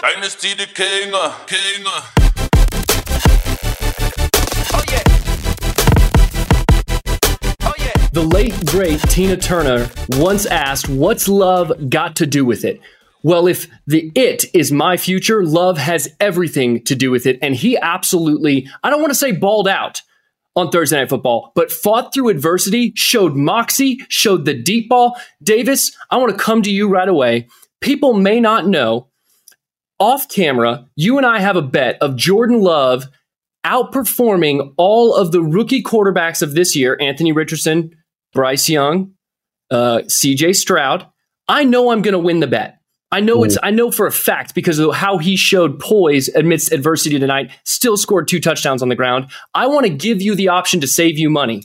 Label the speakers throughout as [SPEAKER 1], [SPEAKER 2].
[SPEAKER 1] Dynasty the King, uh,
[SPEAKER 2] King. Yeah. Oh yeah.
[SPEAKER 3] The late great Tina Turner once asked, "What's love got to do with it?" Well, if the it is my future, love has everything to do with it. And he absolutely, I don't want to say balled out on Thursday Night Football, but fought through adversity, showed moxie, showed the deep ball. Davis, I want to come to you right away. People may not know off camera, you and I have a bet of Jordan Love outperforming all of the rookie quarterbacks of this year Anthony Richardson, Bryce Young, uh, CJ Stroud. I know I'm going to win the bet. I know it's I know for a fact because of how he showed poise amidst adversity tonight, still scored two touchdowns on the ground. I want to give you the option to save you money.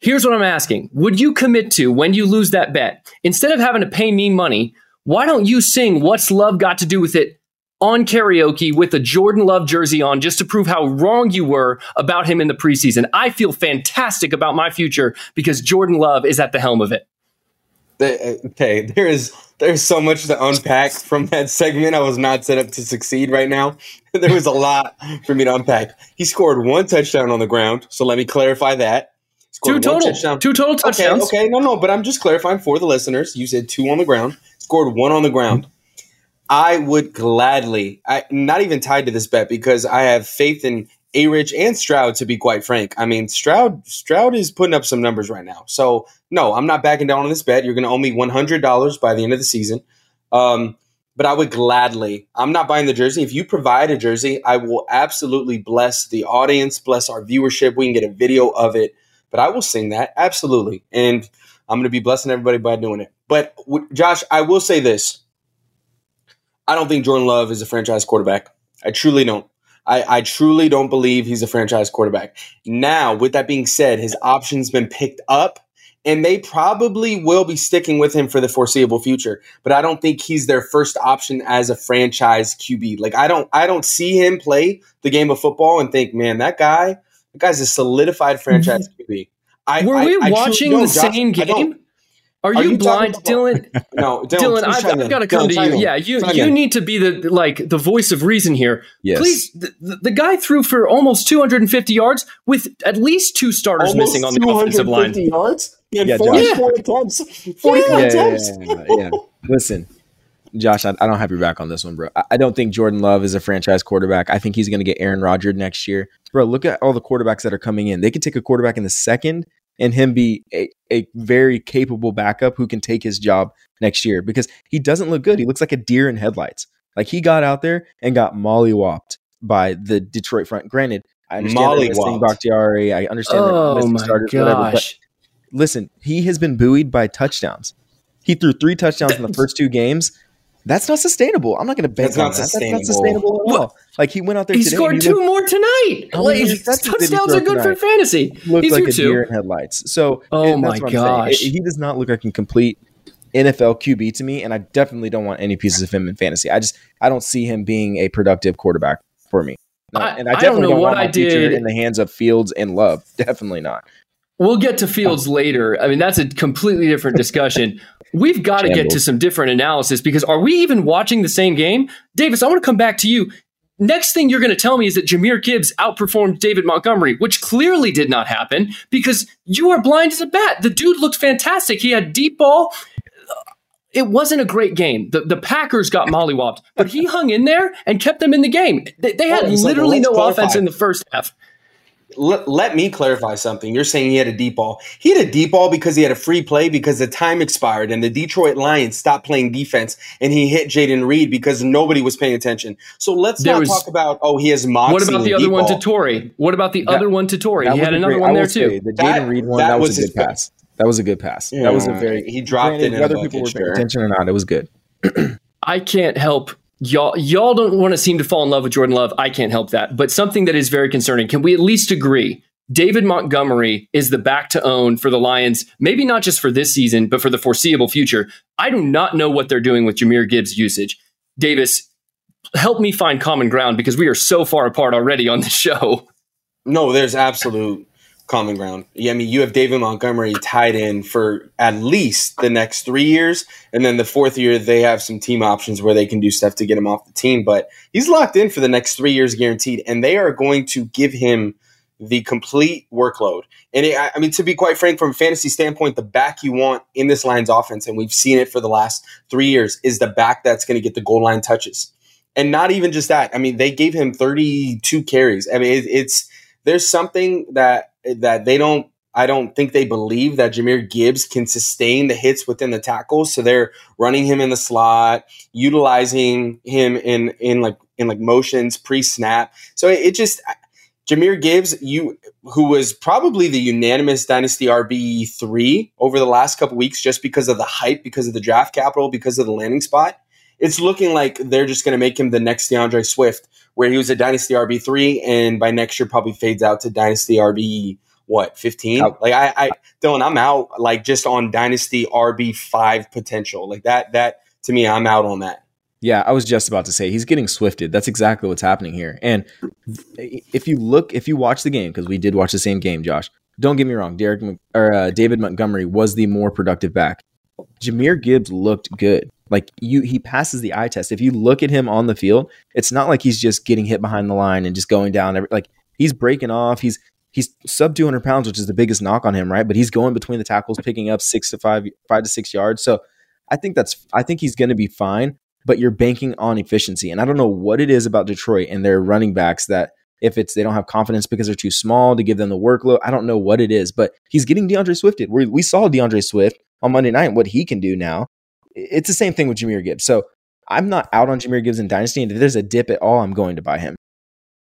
[SPEAKER 3] Here's what I'm asking. Would you commit to when you lose that bet? Instead of having to pay me money, why don't you sing What's Love Got to Do with It on karaoke with a Jordan Love jersey on just to prove how wrong you were about him in the preseason? I feel fantastic about my future because Jordan Love is at the helm of it.
[SPEAKER 4] Uh, okay, there is there's so much to unpack from that segment. I was not set up to succeed right now. there was a lot for me to unpack. He scored one touchdown on the ground, so let me clarify that.
[SPEAKER 3] Two total, two total touchdowns.
[SPEAKER 4] Okay, okay, no, no, but I'm just clarifying for the listeners. You said two on the ground, scored one on the ground. I would gladly, I not even tied to this bet because I have faith in A Rich and Stroud to be quite frank. I mean, Stroud Stroud is putting up some numbers right now. So no, I'm not backing down on this bet. You're going to owe me $100 by the end of the season. Um, but I would gladly. I'm not buying the jersey. If you provide a jersey, I will absolutely bless the audience, bless our viewership. We can get a video of it, but I will sing that absolutely, and I'm going to be blessing everybody by doing it. But Josh, I will say this: I don't think Jordan Love is a franchise quarterback. I truly don't. I, I truly don't believe he's a franchise quarterback. Now, with that being said, his option's been picked up and they probably will be sticking with him for the foreseeable future. But I don't think he's their first option as a franchise QB. Like I don't I don't see him play the game of football and think, man, that guy, that guy's a solidified franchise QB.
[SPEAKER 3] I, Were we I, watching the Josh, same game? Are, Are you, you blind, Dylan?
[SPEAKER 4] no,
[SPEAKER 3] Dylan. Dylan I've, I've got to come Dylan, to you. Yeah, you you need to be the like the voice of reason here.
[SPEAKER 5] Yes.
[SPEAKER 3] Please, the, the, guy threw for almost 250 yards with at least two starters
[SPEAKER 4] almost
[SPEAKER 3] missing on the offensive line.
[SPEAKER 4] Yards? He had
[SPEAKER 5] Yeah,
[SPEAKER 4] 40
[SPEAKER 5] Josh.
[SPEAKER 4] 40 attempts. 40
[SPEAKER 5] yeah, yeah,
[SPEAKER 4] attempts.
[SPEAKER 5] yeah, yeah, yeah. Listen, Josh, I, I don't have your back on this one, bro. I, I don't think Jordan Love is a franchise quarterback. I think he's going to get Aaron Rodgers next year, bro. Look at all the quarterbacks that are coming in. They could take a quarterback in the second and him be a, a very capable backup who can take his job next year because he doesn't look good. He looks like a deer in headlights. Like he got out there and got mollywopped by the Detroit front. Granted, I understand missing Bakhtiari. I understand
[SPEAKER 3] Oh
[SPEAKER 5] missing
[SPEAKER 3] my
[SPEAKER 5] starters, whatever. But
[SPEAKER 3] gosh!
[SPEAKER 5] listen, he has been buoyed by touchdowns. He threw three touchdowns in the first two games. That's not sustainable. I'm not going to bank
[SPEAKER 4] That's
[SPEAKER 5] on
[SPEAKER 4] not
[SPEAKER 5] that. That's
[SPEAKER 4] sustainable.
[SPEAKER 5] not sustainable at all. Like he went out there
[SPEAKER 3] He
[SPEAKER 5] today.
[SPEAKER 3] scored
[SPEAKER 5] and he
[SPEAKER 3] two
[SPEAKER 5] looked-
[SPEAKER 3] more tonight.
[SPEAKER 5] How
[SPEAKER 3] Like,
[SPEAKER 5] many interceptions did he
[SPEAKER 3] touchdowns are good for
[SPEAKER 5] tonight?
[SPEAKER 3] fantasy.
[SPEAKER 5] looked
[SPEAKER 3] These
[SPEAKER 5] like
[SPEAKER 3] are
[SPEAKER 5] a
[SPEAKER 3] two.
[SPEAKER 5] deer in headlights. So
[SPEAKER 3] Oh my
[SPEAKER 5] that's what I'm saying.
[SPEAKER 3] gosh.
[SPEAKER 5] He does not look like a complete NFL QB to me, and I definitely don't want any pieces of him in fantasy. I just I don't see him being a productive quarterback for me. No,
[SPEAKER 3] I-
[SPEAKER 5] and I
[SPEAKER 3] I don't
[SPEAKER 5] definitely
[SPEAKER 3] know
[SPEAKER 5] don't,
[SPEAKER 3] what
[SPEAKER 5] want my
[SPEAKER 3] I
[SPEAKER 5] future
[SPEAKER 3] did.
[SPEAKER 5] in the hands of Fields and Love. Definitely not.
[SPEAKER 3] We'll get to Fields later. I mean, that's a completely different discussion. We've got to get to some different analysis because are we even watching the same game? Davis, I want to come back to you. Next thing you're going to tell me is that Jahmyr Gibbs outperformed David Montgomery, which clearly did not happen because you are blind as a bat. The dude looked fantastic. He had deep ball. It wasn't a great game. The, the Packers got mollywopped, but he hung in there and kept them in the game. They, they had
[SPEAKER 4] oh, a second.
[SPEAKER 3] literally
[SPEAKER 4] Let's
[SPEAKER 3] no
[SPEAKER 4] clarify.
[SPEAKER 3] offense in the first half.
[SPEAKER 4] Let, let me clarify something. You're saying he had a deep ball. He had a deep ball because he had a free play because the time expired and the Detroit Lions stopped playing defense and he hit Jayden Reed because nobody was paying attention. So let's
[SPEAKER 3] There
[SPEAKER 4] not
[SPEAKER 3] was-
[SPEAKER 4] talk about oh he has moxie.
[SPEAKER 3] What about
[SPEAKER 4] and
[SPEAKER 3] the other
[SPEAKER 4] deep
[SPEAKER 3] one to Tori? What about the
[SPEAKER 5] That-
[SPEAKER 3] other one to Tori?
[SPEAKER 5] That
[SPEAKER 3] He had another
[SPEAKER 5] great-
[SPEAKER 3] one there
[SPEAKER 5] will say,
[SPEAKER 3] too.
[SPEAKER 5] The
[SPEAKER 4] That-
[SPEAKER 5] Jayden Reed one,
[SPEAKER 4] that
[SPEAKER 5] that, was,
[SPEAKER 4] was
[SPEAKER 5] a good pass. That was a good pass. Yeah. That was a very.
[SPEAKER 4] he dropped it
[SPEAKER 5] granted,
[SPEAKER 4] in a
[SPEAKER 5] Whether
[SPEAKER 4] bucket,
[SPEAKER 5] people were paying
[SPEAKER 4] sure.
[SPEAKER 5] attention or not, it was good.
[SPEAKER 3] I can't help y'all. Y'all don't want to seem to fall in love with Jordan Love. I can't help that. But something that is very concerning. Can we at least agree? David Montgomery is the back to own for the Lions, maybe not just for this season, but for the foreseeable future. I do not know what they're doing with Jahmyr Gibbs' usage. Davis, help me find common ground because we are so far apart already on the show.
[SPEAKER 4] No, there's absolute common ground. Yeah, I mean, you have David Montgomery tied in for at least the next three years, and then the fourth year they have some team options where they can do stuff to get him off the team. But he's locked in for the next three years, guaranteed, and they are going to give him the complete workload. And it, I mean, to be quite frank, from a fantasy standpoint, the back you want in this Lions offense, and we've seen it for the last three years, is the back that's going to get the goal line touches. And not even just that. I mean, they gave him 32 carries. I mean, it, it's there's something that that they don't I don't think they believe that Jahmyr Gibbs can sustain the hits within the tackles. So they're running him in the slot, utilizing him in in like in like motions pre-snap. So it, it just Jahmyr Gibbs, you who was probably the unanimous dynasty RB three over the last couple weeks, just because of the hype, because of the draft capital, because of the landing spot. It's looking like they're just going to make him the next D'Andre Swift, where he was a dynasty RB three, and by next year probably fades out to dynasty RB what fifteen. Like I, I, Dylan, I'm out. Like just on dynasty RB five potential. Like that. That to me, I'm out on that.
[SPEAKER 5] Yeah, I was just about to say he's getting swifted. That's exactly what's happening here. And if you look, if you watch the game, because we did watch the same game, Josh. Don't get me wrong, Derek or uh, David Montgomery was the more productive back. Jahmyr Gibbs looked good. Like you, he passes the eye test. If you look at him on the field, it's not like he's just getting hit behind the line and just going down. Every, like he's breaking off. He's he's sub 200 pounds, which is the biggest knock on him, right? But he's going between the tackles, picking up six to five, five to six yards. So I think that's I think he's going to be fine but you're banking on efficiency. And I don't know what it is about Detroit and their running backs that if it's they don't have confidence because they're too small to give them the workload. I don't know what it is, but he's getting D'Andre Swifted. We, we saw D'Andre Swift on Monday night, what he can do now. It's the same thing with Jahmyr Gibbs. So I'm not out on Jahmyr Gibbs in Dynasty. And if there's a dip at all, I'm going to buy him.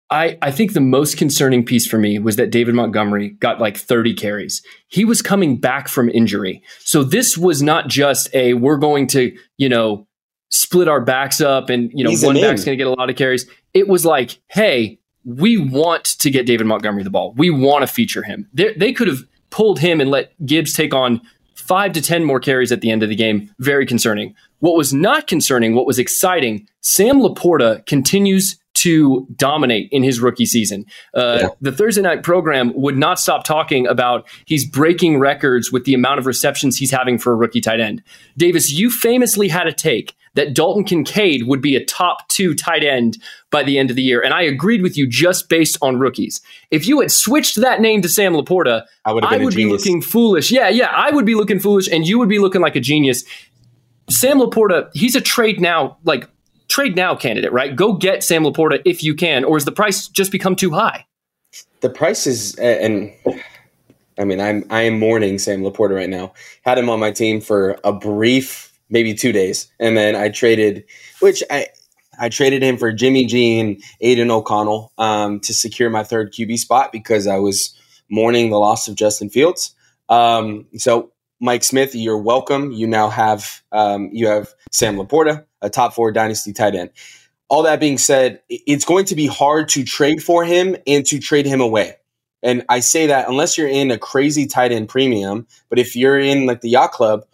[SPEAKER 3] I, I think the most concerning piece for me was that David Montgomery got like 30 carries. He was coming back from injury. So this was not just a we're going to, you know, split our backs up and, you know,
[SPEAKER 4] Ease
[SPEAKER 3] one back's going to get a lot of carries. It was like, hey, we want to get David Montgomery the ball. We want to feature him. They, they could have pulled him and let Gibbs take on five to 10 more carries at the end of the game. Very concerning. What was not concerning, what was exciting, Sam Laporta continues to dominate in his rookie season. Uh,
[SPEAKER 4] Yeah.
[SPEAKER 3] The Thursday night program would not stop talking about he's breaking records with the amount of receptions he's having for a rookie tight end. Davis, you famously had a take that Dalton Kincaid would be a top two tight end by the end of the year. And I agreed with you just based on rookies. If you had switched that name to Sam Laporta,
[SPEAKER 4] I
[SPEAKER 3] I would be looking foolish. Yeah, yeah, I would be looking foolish, and you would be looking like a genius. Sam Laporta, he's a trade now, like trade now candidate, right? Go get Sam Laporta if you can, or has the price just become too high?
[SPEAKER 4] the price is and I mean I'm I am mourning Sam Laporta right now. Had him on my team for a brief maybe two days, and then I traded, which I I traded him for Jimmy G and Aidan O'Connell um, to secure my third QB spot because I was mourning the loss of Justin Fields. Um, so Mike Smith, you're welcome. You now have um, you have Sam Laporta, a top four dynasty tight end all that being said, it's going to be hard to trade for him and to trade him away. And I say that unless you're in a crazy tight end premium, but if you're in like the yacht club,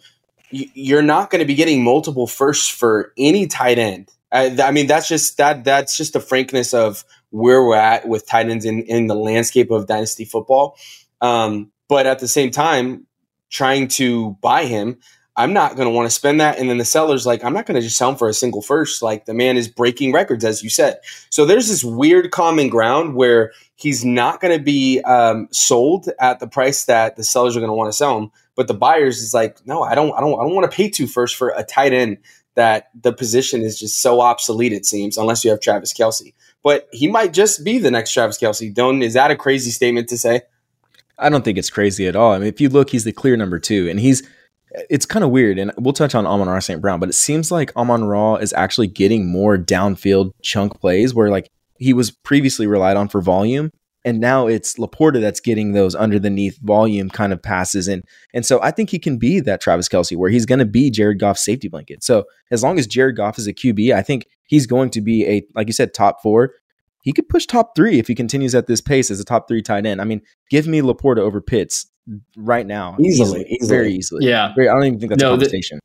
[SPEAKER 4] you're not going to be getting multiple firsts for any tight end. I, mean, that's just that that's just the frankness of where we're at with tight ends in, in the landscape of dynasty football. Um, but at the same time, trying to buy him, I'm not going to want to spend that. And then the seller's like, I'm not going to just sell him for a single first. Like the man is breaking records, as you said. So there's this weird common ground where he's not going to be um, sold at the price that the sellers are going to want to sell him. But the buyers is like, no, I don't, I don't, I don't want to pay two first for a tight end that the position is just so obsolete. It seems unless you have Travis Kelce. but he might just be the next Travis Kelce. Don't is that a crazy statement to say?
[SPEAKER 5] I don't think it's crazy at all. I mean, if you look, he's the clear number two, and he's it's kind of weird. And we'll touch on Amon Ra St. Brown, but it seems like Amon Ra is actually getting more downfield chunk plays where like he was previously relied on for volume. And now it's Laporta that's getting those underneath volume kind of passes. And and so I think he can be that Travis Kelce where he's going to be Jared Goff's safety blanket. So as long as Jared Goff is a QB, I think he's going to be a, like you said, top four he could push top three if he continues at this pace as a top three tight end. I mean, give me Laporta over Pitts right now,
[SPEAKER 4] easily, easily.
[SPEAKER 5] very easily.
[SPEAKER 3] Yeah,
[SPEAKER 5] very, I don't even think that's no, a conversation.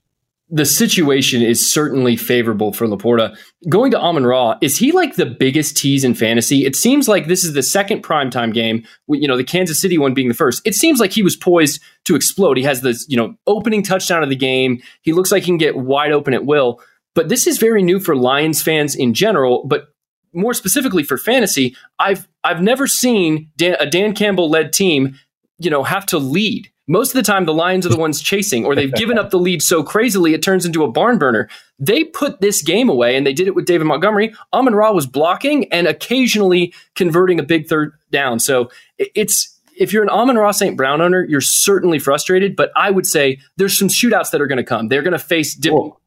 [SPEAKER 3] The, the, situation is certainly favorable for Laporta. Going to Amon Ra, is he like the biggest tease in fantasy? It seems like this is the second primetime game. You know, the Kansas City one being the first. It seems like he was poised to explode. He has this, you know, opening touchdown of the game. He looks like he can get wide open at will. But this is very new for Lions fans in general. But more specifically for fantasy, I've I've never seen Dan, a Dan Campbell led team, you know, have to lead. Most of the time, the Lions are the ones chasing, or they've given up the lead so crazily it turns into a barn burner. They put this game away, and they did it with David Montgomery. Amon Ra was blocking and occasionally converting a big third down. So it's if you're an Amon Ra St. Brown owner, you're certainly frustrated. But I would say there's some shootouts that are going to come. They're going to face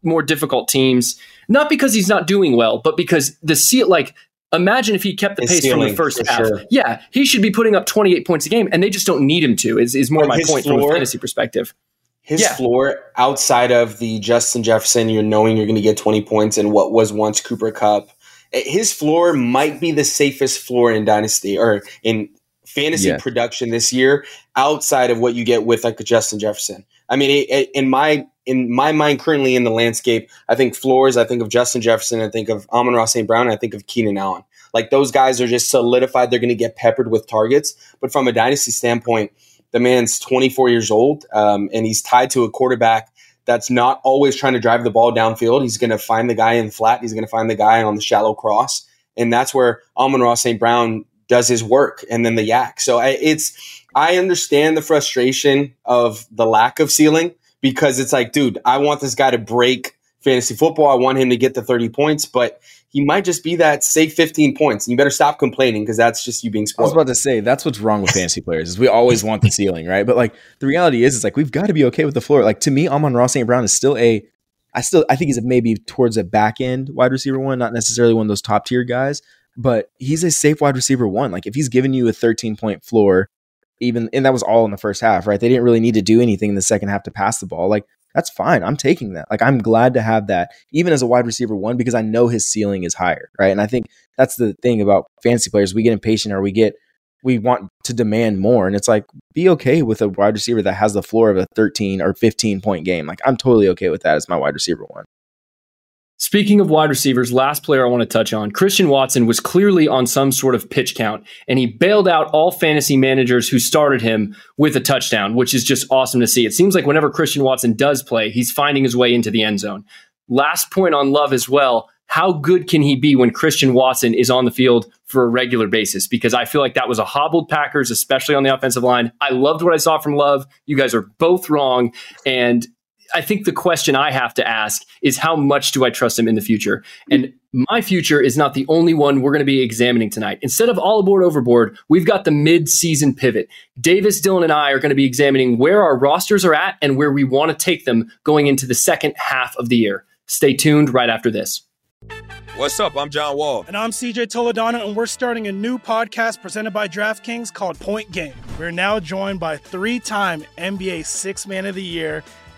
[SPEAKER 3] more difficult teams. Not because he's not doing well, but because the seal, like, imagine if he kept the His pace from the first half. Sure. Yeah, he should be putting up 28 points a game, and they just don't need him to. Is is more my point floor, from a fantasy perspective.
[SPEAKER 4] His yeah. floor outside of the Justin Jefferson, you're knowing you're going to get 20 points, and what was once Cooper Kupp. Eh, his floor might be the safest floor in Dynasty or in fantasy yeah. production this year outside of what you get with like a Justin Jefferson. I mean, it, it, in my in my mind, currently in the landscape, I think floors. I think of Justin Jefferson. I think of Amon Ra St. Brown. I think of Keenan Allen. Like those guys are just solidified. They're going to get peppered with targets. But from a dynasty standpoint, the man's 24 years old, um, and he's tied to a quarterback that's not always trying to drive the ball downfield. He's going to find the guy in flat. He's going to find the guy on the shallow cross, and that's where Amon Ra St. Brown does his work. And then the YAC. So I, it's I understand the frustration of the lack of ceiling because it's like, dude, I want this guy to break fantasy football. I want him to get the 30 points, but he might just be that safe 15 points. And you better stop complaining because that's just you being spoiled.
[SPEAKER 5] I was about to say that's what's wrong with fantasy players is we always want the ceiling, right? But like the reality is, it's like we've got to be okay with the floor. Like to me, Amon Ra St. Brown is still a I still I think he's maybe towards a back end wide receiver one, not necessarily one of those top tier guys, but he's a safe wide receiver one. Like if he's giving you a 13 point floor, even and that was all in the first half, right? They didn't really need to do anything in the second half to pass the ball. Like that's fine. I'm taking that. Like I'm glad to have that, even as a wide receiver one, because I know his ceiling is higher, right? And I think that's the thing about fantasy players. We get impatient or we get we want to demand more. And it's like, be okay with a wide receiver that has the floor of a 13 or 15 point game. Like I'm totally okay with that as my wide receiver one.
[SPEAKER 3] Speaking of wide receivers, last player I want to touch on Christian Watson was clearly on some sort of pitch count, and he bailed out all fantasy managers who started him with a touchdown, which is just awesome to see. It seems like whenever Christian Watson does play, he's finding his way into the end zone. Last point on Love as well. How good can he be when Christian Watson is on the field for a regular basis? Because I feel like that was a hobbled Packers, especially on the offensive line. I loved what I saw from Love. You guys are both wrong. And I think the question I have to ask is how much do I trust him in the future? And my future is not the only one we're going to be examining tonight. Instead of all aboard overboard, we've got the mid-season pivot. Davis, Dylan, and I are going to be examining where our rosters are at and where we want to take them going into the second half of the year. Stay tuned right after this.
[SPEAKER 6] What's up? I'm John Wall.
[SPEAKER 7] And I'm CJ Toledano, and we're starting a new podcast presented by DraftKings called Point Game. We're now joined by three time NBA Six Man of the Year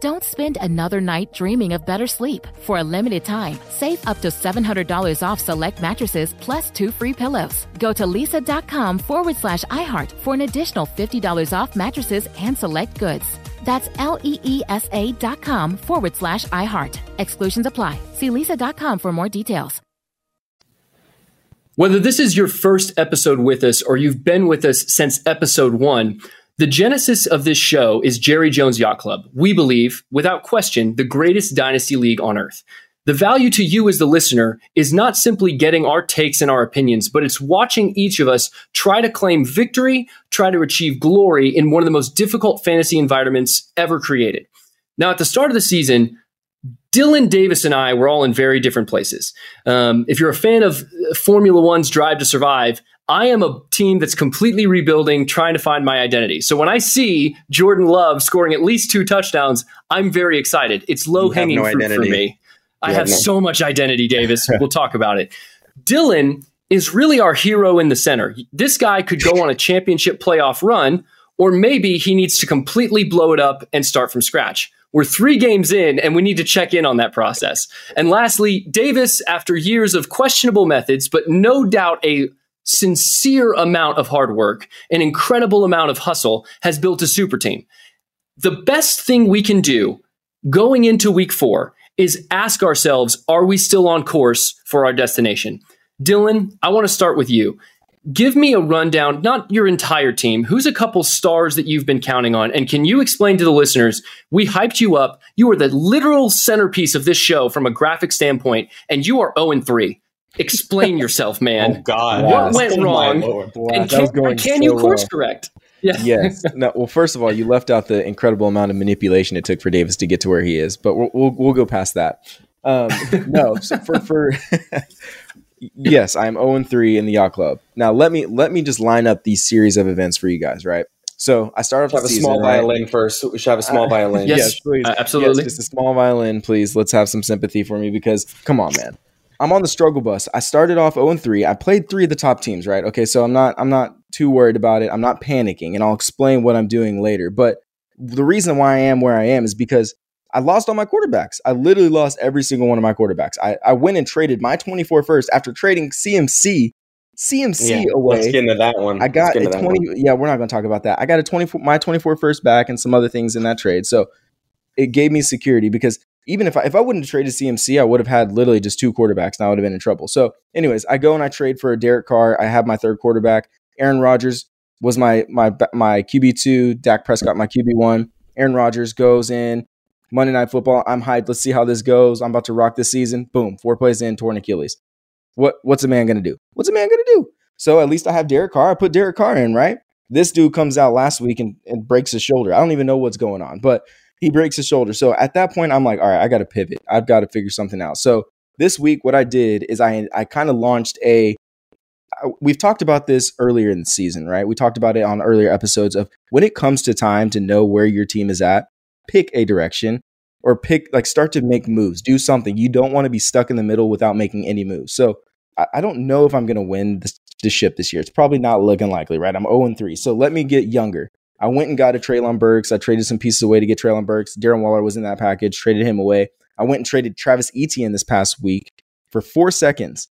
[SPEAKER 8] Don't spend another night dreaming of better sleep. For a limited time, save up to $700 off select mattresses plus two free pillows. Go to leesa.com forward slash iHeart for an additional $50 off mattresses and select goods. That's L E E S A dot com forward slash iHeart. Exclusions apply. See leesa.com for more details.
[SPEAKER 3] Whether this is your first episode with us or you've been with us since episode one, the genesis of this show is Jerry Jones Yacht Club. We believe, without question, the greatest dynasty league on earth. The value to you as the listener is not simply getting our takes and our opinions, but it's watching each of us try to claim victory, try to achieve glory in one of the most difficult fantasy environments ever created. Now, at the start of the season, Dylan Davis and I were all in very different places. Um, if you're a fan of Formula One's Drive to Survive, I am a team that's completely rebuilding, trying to find my identity. So when I see Jordan Love scoring at least two touchdowns, I'm very excited. It's low hanging
[SPEAKER 4] no
[SPEAKER 3] fruit for
[SPEAKER 4] identity.
[SPEAKER 3] me. I
[SPEAKER 4] You
[SPEAKER 3] have
[SPEAKER 4] have no-
[SPEAKER 3] so much identity, Davis. we'll talk about it. Dylan is really our hero in the center. This guy could go on a championship playoff run, or maybe he needs to completely blow it up and start from scratch. We're three games in, and we need to check in on that process. And lastly, Davis, after years of questionable methods, but no doubt a sincere amount of hard work, an incredible amount of hustle, has built a super team. The best thing we can do going into week four is ask ourselves, are we still on course for our destination? Dylan, I want to start with you. Give me a rundown, not your entire team. Who's a couple stars that you've been counting on? And can you explain to the listeners, we hyped you up. You are the literal centerpiece of this show from a graphic standpoint, and you are 0 3. Explain yourself, man.
[SPEAKER 4] Oh, God.
[SPEAKER 3] What
[SPEAKER 4] Wow.
[SPEAKER 3] went wrong?
[SPEAKER 4] Lord.
[SPEAKER 3] And can, can
[SPEAKER 5] so
[SPEAKER 3] you course
[SPEAKER 5] well.
[SPEAKER 3] correct? Yeah.
[SPEAKER 5] yes. No, well, first of all, you left out the incredible amount of manipulation it took for Davis to get to where he is, but we'll we'll, we'll go past that. Um, no, so for for yes, I'm 0 3 in the yacht club. Now let me let me just line up these series of events for you guys, right? So I start off
[SPEAKER 4] Have a
[SPEAKER 5] season,
[SPEAKER 4] small
[SPEAKER 5] right?
[SPEAKER 4] violin first. We should have a small
[SPEAKER 5] Uh,
[SPEAKER 4] violin.
[SPEAKER 3] Yes.
[SPEAKER 5] please,
[SPEAKER 3] Uh, absolutely.
[SPEAKER 5] Yes, just a small violin, please. Let's have some sympathy for me because come on, man. I'm on the struggle bus. I started off 0 3. I played three of the top teams, right? Okay, so I'm not I'm not too worried about it. I'm not panicking, and I'll explain what I'm doing later. But the reason why I am where I am is because I lost all my quarterbacks. I literally lost every single one of my quarterbacks. I, I went and traded my 24 first after trading CMC, CMC
[SPEAKER 4] Yeah,
[SPEAKER 5] away.
[SPEAKER 4] Let's get into that one.
[SPEAKER 5] I got a 20.
[SPEAKER 4] one.
[SPEAKER 5] Yeah, we're not going to talk about that. I got a 24, my 24 first back and some other things in that trade. So it gave me security because even if I, if I wouldn't have traded CMC, I would have had literally just two quarterbacks and I would have been in trouble. So, anyways, I go and I trade for a Derek Carr. I have my third quarterback. Aaron Rodgers was my my my QB two. Dak Prescott my QB one. Aaron Rodgers goes in Monday Night Football. I'm hyped. Let's see how this goes. I'm about to rock this season. Boom, four plays in, torn Achilles. What what's a man gonna do? What's a man gonna do? So at least I have Derek Carr. I put Derek Carr in, right? This dude comes out last week and, and breaks his shoulder. I don't even know what's going on, but he breaks his shoulder. So at that point, I'm like, all right, I got to pivot. I've got to figure something out. So this week, what I did is I I kind of launched a. Uh, we've talked about this earlier in the season, right? We talked about it on earlier episodes of when it comes to time to know where your team is at, pick a direction or pick like start to make moves, do something. You don't want to be stuck in the middle without making any moves. So I, don't know if I'm going to win this, this ship this year. It's probably not looking likely, right? I'm 0 3. So let me get younger. I went and got a Treylon Burks. I traded some pieces away to get Treylon Burks. Darren Waller was in that package, traded him away. I went and traded Travis Etienne this past week for four seconds.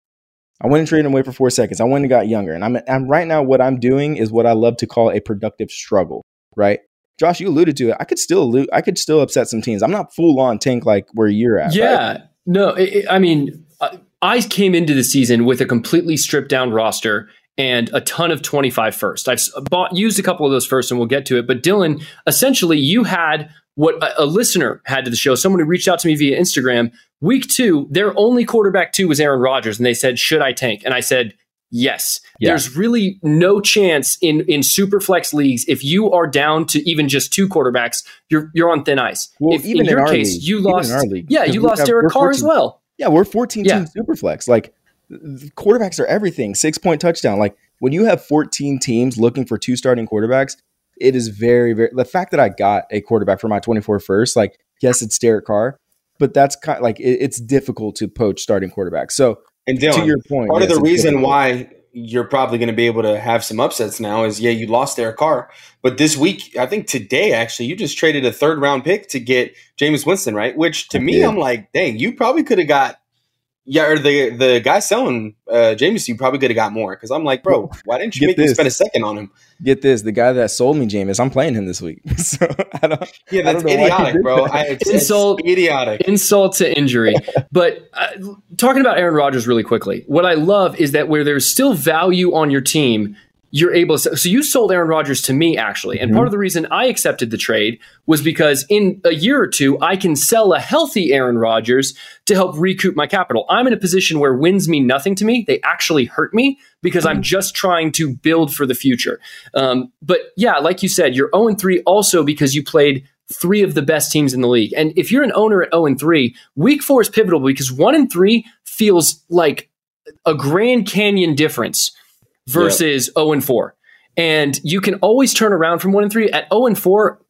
[SPEAKER 5] I went and traded him away for four seconds. I went and got younger. And I'm, I'm right now, what I'm doing is what I love to call a productive struggle, right? Josh, you alluded to it. I could still lo- I could still upset some teams. I'm not full on tank like where you're at.
[SPEAKER 3] Yeah.
[SPEAKER 5] right?
[SPEAKER 3] No, it, I mean, uh, I came into the season with a completely stripped down roster and a ton of 25 first. I've bought used a couple of those first and we'll get to it. But Dylan, essentially you had what a, a, listener had to the show. Someone who reached out to me via Instagram. Week two, their only quarterback two was Aaron Rodgers, and they said, "Should I tank?" And I said, "Yes." Yeah. There's really no chance in in super flex leagues if you are down to even just two quarterbacks, you're you're on thin ice.
[SPEAKER 5] Well,
[SPEAKER 3] if,
[SPEAKER 5] even
[SPEAKER 3] in your
[SPEAKER 5] in
[SPEAKER 3] case,
[SPEAKER 5] league,
[SPEAKER 3] you lost.
[SPEAKER 5] League,
[SPEAKER 3] yeah, you lost Derek Carr
[SPEAKER 5] 14,
[SPEAKER 3] as well.
[SPEAKER 5] Yeah, we're 14
[SPEAKER 3] Yeah.
[SPEAKER 5] team super flex. Like quarterbacks are everything. Six point touchdown. Like when you have 14 teams looking for two starting quarterbacks, it is very, very the fact that I got a quarterback for my 24 first, like, yes, it's Derek Carr, but that's kind of like it, it's difficult to poach starting quarterbacks. So
[SPEAKER 4] And Dylan,
[SPEAKER 5] to your point,
[SPEAKER 4] part
[SPEAKER 5] yes,
[SPEAKER 4] of the reason
[SPEAKER 5] difficult.
[SPEAKER 4] why you're probably going to be able to have some upsets now is yeah, you lost Derek Carr, but this week, I think today actually, you just traded a third round pick to get Jameis Winston, right? Which to
[SPEAKER 5] I
[SPEAKER 4] me,
[SPEAKER 5] did.
[SPEAKER 4] I'm like, dang, you probably could have got. Yeah, or the the guy selling uh, Jameis, you probably could have got more because I'm like, bro, why didn't you
[SPEAKER 5] Get
[SPEAKER 4] make me spend a second on him?
[SPEAKER 5] Get this, the guy that sold me Jameis, I'm playing him this week. so I don't.
[SPEAKER 4] Yeah,
[SPEAKER 5] I
[SPEAKER 4] that's
[SPEAKER 5] don't know
[SPEAKER 4] idiotic, bro.
[SPEAKER 5] that.
[SPEAKER 4] I, it's,
[SPEAKER 3] Insult-
[SPEAKER 4] it's idiotic.
[SPEAKER 3] insult to injury. but uh, talking about Aaron Rodgers really quickly, what I love is that where there's still value on your team, you're able to. So you sold Aaron Rodgers to me actually, and part of the reason I accepted the trade was because in a year or two I can sell a healthy Aaron Rodgers to help recoup my capital. I'm in a position where wins mean nothing to me; they actually hurt me because I'm just trying to build for the future. Um, but yeah, like you said, you're 0 3 also because you played three of the best teams in the league. And if you're an owner at 0 and 3, week four is pivotal because 1 and 3 feels like a Grand Canyon difference versus 0 and 4. And you can always turn around from 1 and 3 at 0 and 4.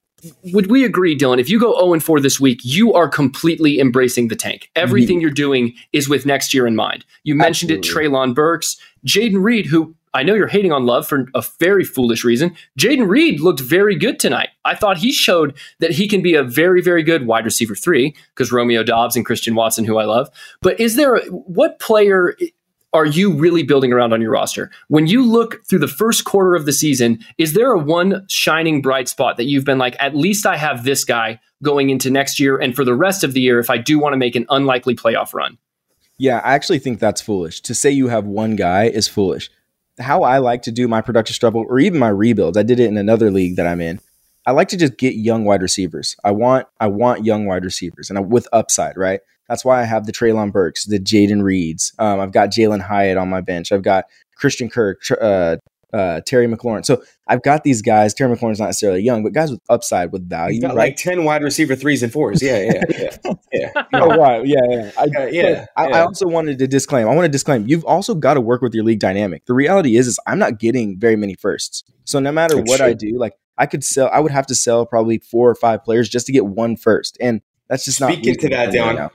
[SPEAKER 3] Would we agree, Dylan? If you go 0 and 4 this week, you are completely embracing the tank. Everything mm-hmm. you're doing is with next year in mind. You mentioned it, Treylon Burks, Jayden Reed, who I know you're hating on Love for a very foolish reason. Jayden Reed looked very good tonight. I thought he showed that he can be a very, very good wide receiver three because Romeo Doubs and Christian Watson, who I love. But is there a, what player are you really building around on your roster? When you look through the first quarter of the season, is there a one shining bright spot that you've been like, at least I have this guy going into next year and for the rest of the year if I do want to make an unlikely playoff run?
[SPEAKER 5] Yeah, I actually think that's foolish. To say you have one guy is foolish. How I like to do my productive struggle or even my rebuilds, I did it in another league that I'm in. I like to just get young wide receivers. I want I want young wide receivers and I, with upside, right? That's why I have the Treylon Burks, the Jayden Reeds. Um, I've got Jalin Hyatt on my bench. I've got Christian Kirk, uh, uh, Terry McLaurin. So I've got these guys. Terry McLaurin's not necessarily young, but guys with upside, with value,
[SPEAKER 4] You got
[SPEAKER 5] right?
[SPEAKER 4] like ten wide receiver threes and fours. Yeah, yeah, yeah, yeah.
[SPEAKER 5] oh, right. Yeah, yeah. I,
[SPEAKER 4] Uh, yeah,
[SPEAKER 5] I,
[SPEAKER 4] yeah.
[SPEAKER 5] I also wanted to disclaim. I want to disclaim. You've also got to work with your league dynamic. The reality is, is I'm not getting very many firsts. So no matter
[SPEAKER 4] That's
[SPEAKER 5] what I do, like I could sell. I would have to sell probably four or five players just to get one first, and that's just not
[SPEAKER 4] Speaking to that,
[SPEAKER 5] reasonable right.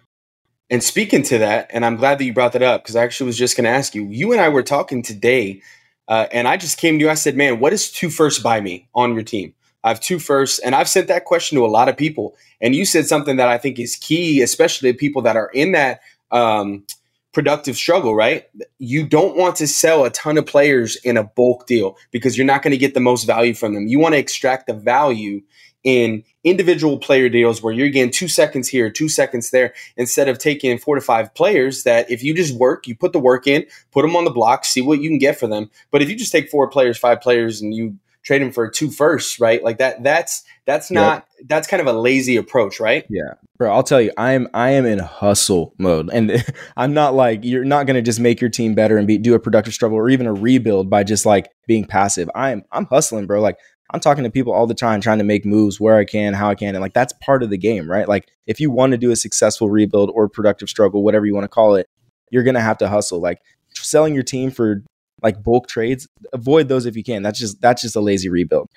[SPEAKER 4] And speaking to that, and I'm glad that you brought that up because I actually was just going to ask you. You and I were talking today, uh, and I just came to you. I said, "Man, what is two first by me on your team?" I have two firsts, and I've sent that question to a lot of people. And you said something that I think is key, especially people that are in that um, productive struggle. Right? You don't want to sell a ton of players in a bulk deal because you're not going to get the most value from them. You want to extract the value in individual player deals where you're getting two seconds here, two seconds there, instead of taking four to five players that if you just work, you put the work in, put them on the block, see what you can get for them. But if you just take four players, five players, and you trade them for two firsts, right? Like that. That's that's not that's kind of a lazy approach, right?
[SPEAKER 5] Yeah, bro. I'll tell you, I am I am in hustle mode, and I'm not like you're not gonna just make your team better and be do a productive struggle or even a rebuild by just like being passive. I'm I'm hustling, bro. Like I'm talking to people all the time, trying to make moves where I can, how I can, and like that's part of the game, right? Like if you want to do a successful rebuild or productive struggle, whatever you want to call it, you're gonna have to hustle. Like selling your team for like bulk trades, avoid those if you can. That's just that's just a lazy rebuild.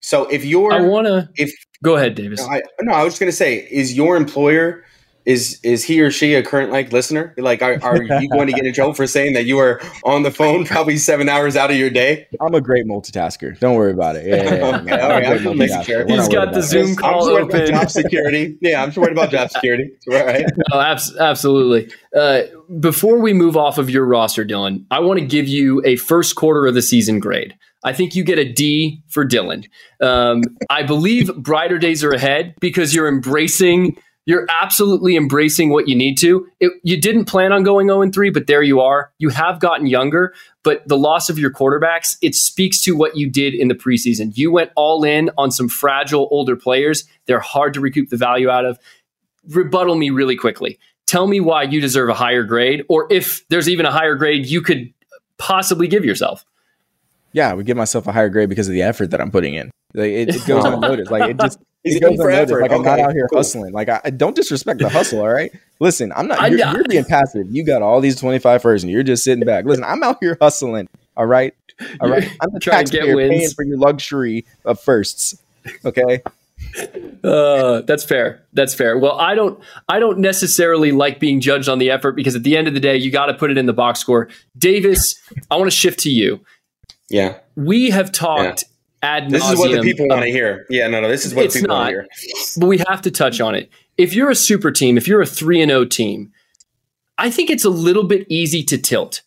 [SPEAKER 4] So if you're,
[SPEAKER 3] I want to.
[SPEAKER 4] If
[SPEAKER 3] go ahead, Davis.
[SPEAKER 4] No, I, no, I was just gonna say, is your employer is is he or she a current like listener? Like, are, are you going to get in trouble for saying that you are on the phone probably seven hours out of your day?
[SPEAKER 5] I'm a great multitasker. Don't worry about it. Yeah, yeah, yeah.
[SPEAKER 4] okay, all right, I'm just making sure.
[SPEAKER 3] He's got the Zoom
[SPEAKER 4] it.
[SPEAKER 3] call
[SPEAKER 4] I'm
[SPEAKER 3] open.
[SPEAKER 4] Job security. Yeah, I'm just worried about job security. Right.
[SPEAKER 3] Oh, abs- absolutely. Uh, before we move off of your roster, Dylan, I want to give you a first quarter of the season grade. I think you get a D for Dylan. Um, I believe brighter days are ahead because you're embracing, you're absolutely embracing what you need to. It, you didn't plan on going 0 3, but there you are. You have gotten younger, but the loss of your quarterbacks, it speaks to what you did in the preseason. You went all in on some fragile older players. They're hard to recoup the value out of. Rebuttal me really quickly. Tell me why you deserve a higher grade, or if there's even a higher grade you could possibly give yourself.
[SPEAKER 5] Yeah, I would give myself a higher grade because of the effort that I'm putting in. Like it, it goes unnoticed. Like it just
[SPEAKER 4] He's
[SPEAKER 5] it goes
[SPEAKER 4] in for
[SPEAKER 5] unnoticed.
[SPEAKER 4] effort.
[SPEAKER 5] Like I'm not out here
[SPEAKER 4] cool.
[SPEAKER 5] hustling. Like I, I don't disrespect the hustle. All right. Listen, I'm not. You're,
[SPEAKER 3] I-
[SPEAKER 5] you're being passive. You got all these 25 first, and you're just sitting back. Listen, I'm out here hustling. All right. All right. I'm the
[SPEAKER 3] Trying to get
[SPEAKER 5] taxpayer
[SPEAKER 3] wins.
[SPEAKER 5] paying for your luxury of firsts. Okay.
[SPEAKER 3] Uh, that's fair. That's fair. Well, I don't. I don't necessarily like being judged on the effort because at the end of the day, you got to put it in the box score. Davis, I want to shift to you.
[SPEAKER 4] Yeah.
[SPEAKER 3] We have talked ad
[SPEAKER 4] This is what the people want to hear. Yeah. No. No. This is what people want to hear.
[SPEAKER 3] but we have to touch on it. If you're a super team, if you're a 3 and 0 team, I think it's a little bit easy to tilt.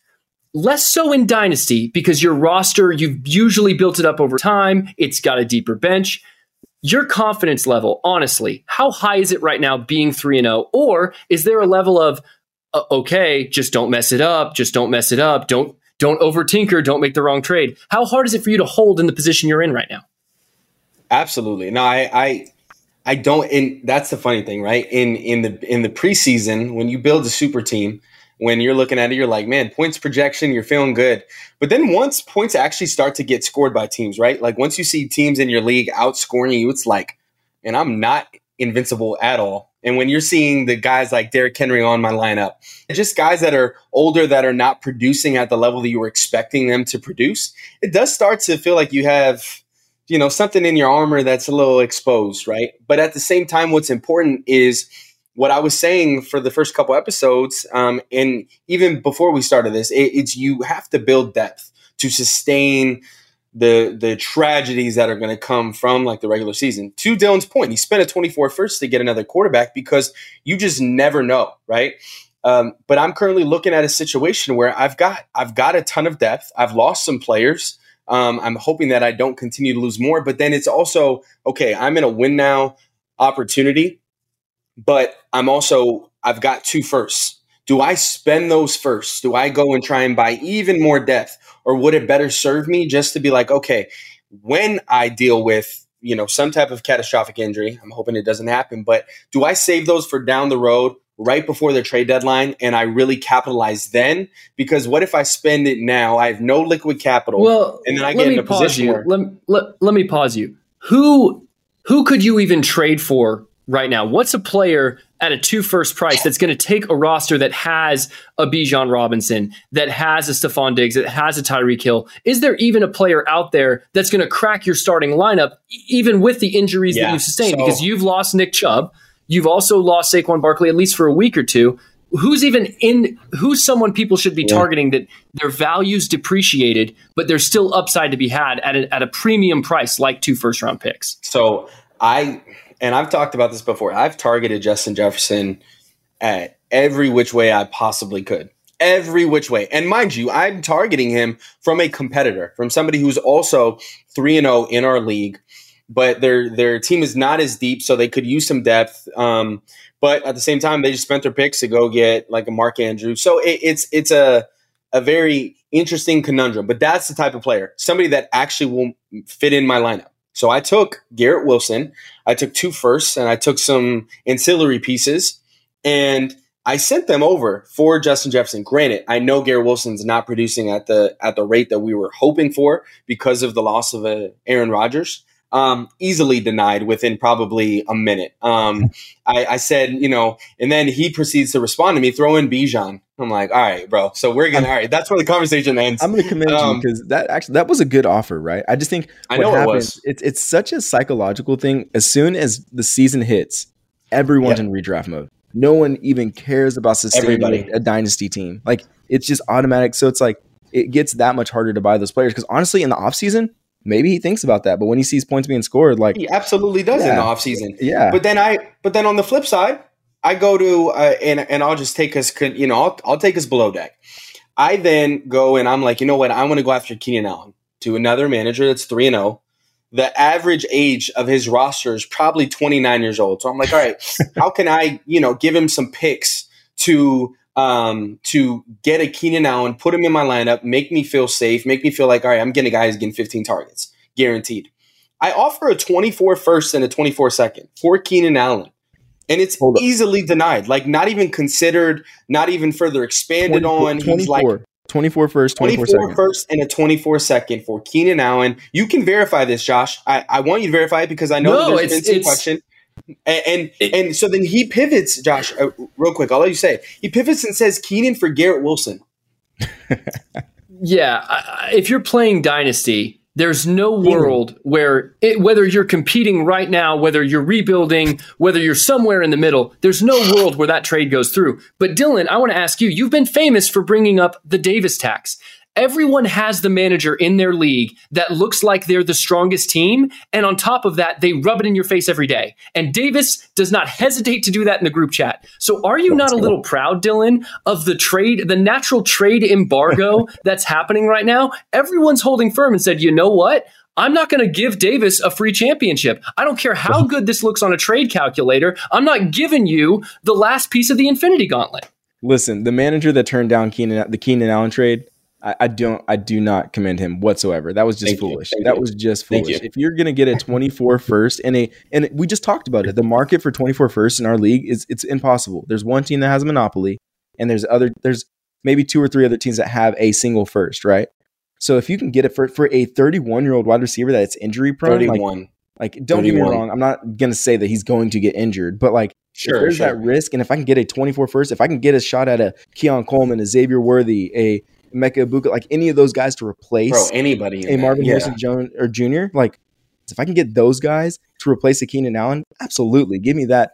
[SPEAKER 3] Less so in dynasty because your roster, you've usually built it up over time, it's got a deeper bench. Your confidence level, honestly, how high is it right now being 3 and 0 or is there a level of uh, okay, just don't mess it up, just don't mess it up, don't don't over tinker, don't make the wrong trade. How hard is it for you to hold in the position you're in right now?
[SPEAKER 4] Absolutely. No, I, I, I don't. And that's the funny thing, right? In in the in the preseason, when you build a super team, when you're looking at it, you're like, man, points projection, you're feeling good. But then once points actually start to get scored by teams, right? Like once you see teams in your league outscoring you, it's like, and I'm not invincible at all. And when you're seeing the guys like Derrick Henry on my lineup, just guys that are older that are not producing at the level that you were expecting them to produce, it does start to feel like you have you know something in your armor that's a little exposed right? But at the same time what's important is what i was saying for the first couple episodes um, and even before we started this it, it's you have to build depth to sustain the the tragedies that are going to come from like the regular season to dylan's point he spent a 24 first to get another quarterback because you just never know right um, but i'm currently looking at a situation where i've got i've got a ton of depth i've lost some players um, I'm hoping that I don't continue to lose more. But then it's also okay. I'm in a win now opportunity, but I'm also I've got two firsts. Do I spend those first? Do I go and try and buy even more depth, or would it better serve me just to be like, okay, when I deal with you know some type of catastrophic injury, I'm hoping it doesn't happen, but do I save those for down the road? Right before the trade deadline, and I really capitalize then. Because what if I spend it now? I have no liquid capital.
[SPEAKER 3] Well,
[SPEAKER 4] and then I get in a position
[SPEAKER 3] you.
[SPEAKER 4] where
[SPEAKER 3] Let, let, let me pause you. Who who could you even trade for right now? What's a player at a two first price that's going to take a roster that has a Bijan Robinson, that has a Stefon Diggs, that has a Tyreek Hill? Is there even a player out there that's going to crack your starting lineup, even with the injuries that
[SPEAKER 4] Yeah,
[SPEAKER 3] you sustained?
[SPEAKER 4] so-
[SPEAKER 3] because you've lost Nick Chubb, you've also lost Saquon Barkley at least for a week or two. Who's even in? Who's someone people should be
[SPEAKER 4] Yeah.
[SPEAKER 3] targeting that their values depreciated, but there's still upside to be had at a, at a premium price, like two first round picks.
[SPEAKER 4] So I and I've talked about this before. I've targeted Justin Jefferson at every which way I possibly could. Every which way. And mind you, I'm targeting him from a competitor, from somebody who's also 3 and 0 in our league, but their their team is not as deep so they could use some depth. Um, but at the same time they just spent their picks to go get like a Mark Andrews. So it, it's it's a a very interesting conundrum. But that's the type of player, somebody that actually will fit in my lineup. So I took Garrett Wilson, I took two firsts, and I took some ancillary pieces, and I sent them over for Justin Jefferson. Granted, I know Garrett Wilson's not producing at the at the rate that we were hoping for because of the loss of uh, Aaron Rodgers. Um, easily denied within probably a minute. Um, I, I, said, you know, and then he proceeds to respond to me, throw in Bijan. I'm like, all right, bro. So we're gonna, all right. That's where the conversation ends.
[SPEAKER 5] I'm gonna commend um, you because that actually that was a good offer, right? I just think
[SPEAKER 4] I know happened, it was.
[SPEAKER 5] It's it's such a psychological thing. As soon as the season hits, everyone's in redraft mode. No one even cares about sustaining Everybody. a dynasty team. Like it's just automatic. So it's like it gets that much harder to buy those players because honestly, in the offseason, maybe he thinks about that. But when he sees points being scored, like
[SPEAKER 4] he absolutely does yeah, in the offseason.
[SPEAKER 5] Yeah.
[SPEAKER 4] But then I but then on the flip side, I go to uh, and and I'll just take us you know, I'll I'll take us below deck. I then go and I'm like, you know what, I want to go after Keenan Allen to another manager that's three and zero. Oh. The average age of his roster is probably 29 years old. So I'm like, all right, how can I, you know, give him some picks to um, to get a Keenan Allen, put him in my lineup, make me feel safe, make me feel like, all right, I'm getting a guy who's getting 15 targets, guaranteed. I offer a 24 first and a 24 second for Keenan Allen. And it's easily denied, like not even considered, not even further expanded 24, on. He's like
[SPEAKER 5] 24 first, 24,
[SPEAKER 4] 24 second. first, and a 24 second for Keenan Allen. You can verify this, Josh. I, I want you to verify it because I know no, there's been some question. And and, and, so then he pivots, Josh. Uh, real quick, I'll let you say it. He pivots and says Keenan for Garrett Wilson.
[SPEAKER 3] yeah, I, if you're playing Dynasty, there's no world where it, whether you're competing right now, whether you're rebuilding, whether you're somewhere in the middle, there's no world where that trade goes through. But Dylan, I want to ask you, you've been famous for bringing up the Davis tax. Everyone has the manager in their league that looks like they're the strongest team. And on top of that, they rub it in your face every day. And Davis does not hesitate to do that in the group chat. So are you not a little proud, Dylan, of the trade, the natural trade embargo that's happening right now? Everyone's holding firm and said, you know what? I'm not going to give Davis a free championship. I don't care how good this looks on a trade calculator. I'm not giving you the last piece of the Infinity Gauntlet.
[SPEAKER 5] Listen, the manager that turned down Keenan, the Keenan Allen trade, I, I, don't I do not commend him whatsoever. That was just Thank foolish. That you. was just foolish. You. If you're gonna get a 24 first and a and we just talked about it, the market for 24 first in our league is it's impossible. There's one team that has a monopoly, and there's other there's maybe two or three other teams that have a single first, right? So if you can get it for for a 31 year old wide receiver that's injury prone,
[SPEAKER 4] 31.
[SPEAKER 5] Like, like don't 31. get me wrong, I'm not gonna say that he's going to get injured, but like Sure, there's sure. that risk, and if I can get a 24 first, if I can get a shot at a Keon Coleman, a Xavier Worthy, a Emeka Egbuka, like any of those guys to replace
[SPEAKER 4] Bro, anybody
[SPEAKER 5] a Marvin yeah. Harrison Jones or Jr. Like if I can get those guys to replace a Keenan Allen, absolutely give me that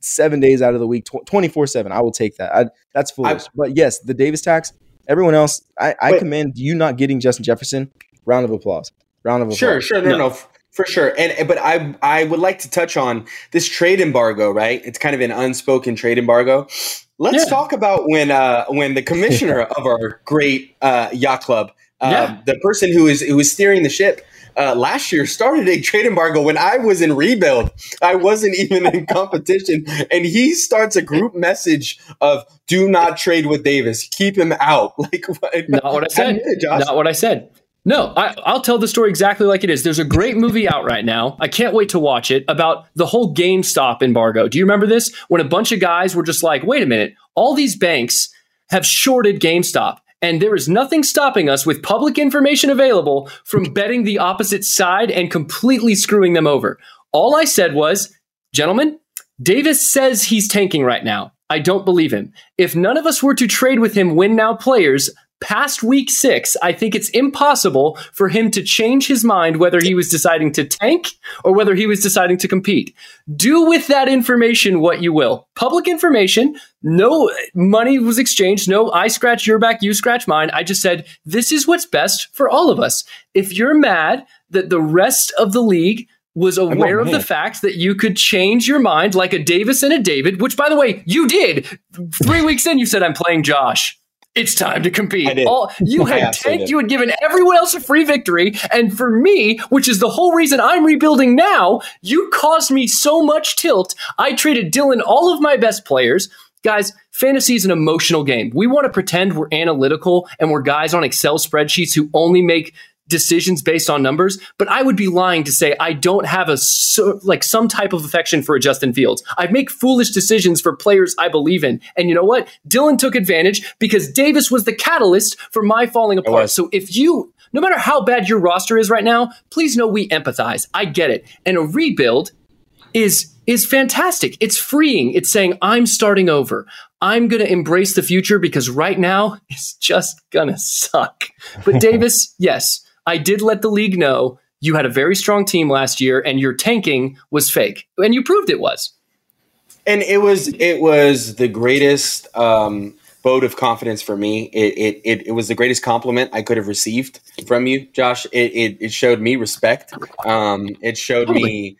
[SPEAKER 5] seven days out of the week, twenty four seven. I will take that. I, that's foolish. I, but yes, the Davis tax. Everyone else, I, I commend you not getting Justin Jefferson. Round of applause. Round of applause.
[SPEAKER 4] Sure, sure, no, no, no for sure. And but I I would like to touch on this trade embargo. Right, it's kind of an unspoken trade embargo. Let's yeah. talk about when uh, when the commissioner of our great uh, yacht club, uh, yeah. the person who is who is steering the ship. Uh, last year started a trade embargo when I was in rebuild. I wasn't even in competition, and he starts a group message of "Do not trade with Davis. Keep him out." Like
[SPEAKER 3] not what I said. Not what I said. No, I, will tell the story exactly like it is. There's a great movie out right now. I can't wait to watch it about the whole GameStop embargo. Do you remember this? When a bunch of guys were just like, wait a minute, all these banks have shorted GameStop. And there is nothing stopping us with public information available from betting the opposite side and completely screwing them over. All I said was, gentlemen, Davis says he's tanking right now. I don't believe him. If none of us were to trade with him win now players, past week six, I think it's impossible for him to change his mind whether he was deciding to tank or whether he was deciding to compete. Do with that information what you will. Public information, no money was exchanged, no I scratch your back, you scratch mine. I just said, this is what's best for all of us. If you're mad that the rest of the league was oh, aware of the fact that you could change your mind like a Davis and a David, which by the way, you did. Three weeks in, you said, I'm playing Josh it's time to compete. All, you had tanked, you had given everyone else a free victory. And for me, which is the whole reason I'm rebuilding now, you caused me so much tilt. I traded Dylan all of my best players, Guys, fantasy is an emotional game. We want to pretend we're analytical and we're guys on Excel spreadsheets who only make decisions based on numbers, but I would be lying to say I don't have a so, like some type of affection for a Justin Fields. I make foolish decisions for players I believe in. And you know what? Dylan took advantage because Davis was the catalyst for my falling apart. So if you no matter how bad your roster is right now, please know we empathize. I get it. And a rebuild is is fantastic. It's freeing. It's saying I'm starting over. I'm going to embrace the future because right now it's just going to suck. But Davis, yes, I did let the league know you had a very strong team last year and your tanking was fake. And you proved it was.
[SPEAKER 4] And it was it was the greatest um vote of confidence for me. It, it, it, it, was the greatest compliment I could have received from you, Josh. It, it, it showed me respect. Um, it showed me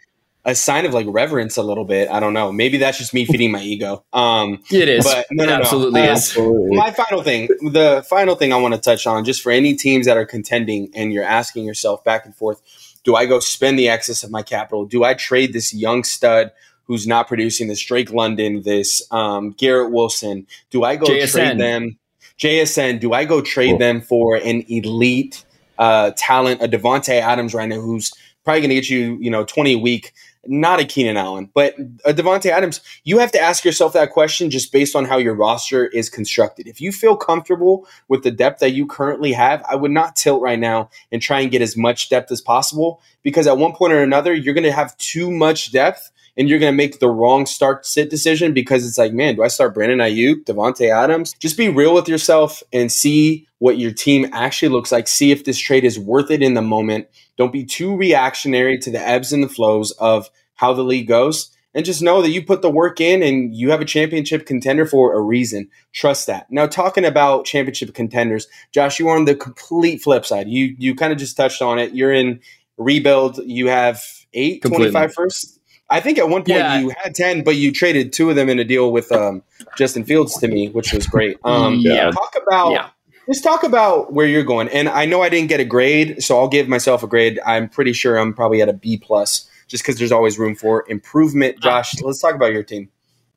[SPEAKER 4] a sign of like reverence a little bit. I don't know. Maybe that's just me feeding my ego. Um,
[SPEAKER 3] it is.
[SPEAKER 4] But no,
[SPEAKER 3] it
[SPEAKER 4] no,
[SPEAKER 3] absolutely
[SPEAKER 4] no. Uh,
[SPEAKER 3] is.
[SPEAKER 4] My final thing, the final thing I want to touch on, just for any teams that are contending and you're asking yourself back and forth, do I go spend the excess of my capital? Do I trade this young stud who's not producing this Drake London, this um, Garrett Wilson? Do I go
[SPEAKER 3] JSN.
[SPEAKER 4] trade them? JSN, do I go trade cool. them for an elite uh, talent, a Davante Adams right now, who's probably going to get you, you know, 20 a week? Not a Keenan Allen, but uh, a Davante Adams. You have to ask yourself that question just based on how your roster is constructed. If you feel comfortable with the depth that you currently have, I would not tilt right now and try and get as much depth as possible because at one point or another, you're going to have too much depth and you're going to make the wrong start sit decision because it's like, man, do I start Brandon Aiyuk, Davante Adams? Just be real with yourself and see what your team actually looks like. See if this trade is worth it in the moment. Don't be too reactionary to the ebbs and the flows of how the league goes. And just know that you put the work in and you have a championship contender for a reason. Trust that. Now, talking about championship contenders, Josh, you are on the complete flip side. You you kind of just touched on it. You're in rebuild. You have eight,
[SPEAKER 3] Completely.
[SPEAKER 4] 25 first. I think at one point
[SPEAKER 3] Yeah.
[SPEAKER 4] you had 10, but you traded two of them in a deal with um, Justin Fields to me, which was great. Um,
[SPEAKER 3] Yeah.
[SPEAKER 4] Talk about
[SPEAKER 3] Yeah.
[SPEAKER 4] Let's talk about where you're going. And I know I didn't get a grade, so I'll give myself a grade. I'm pretty sure I'm probably at a B plus, just because there's always room for improvement. Josh, let's talk about your team.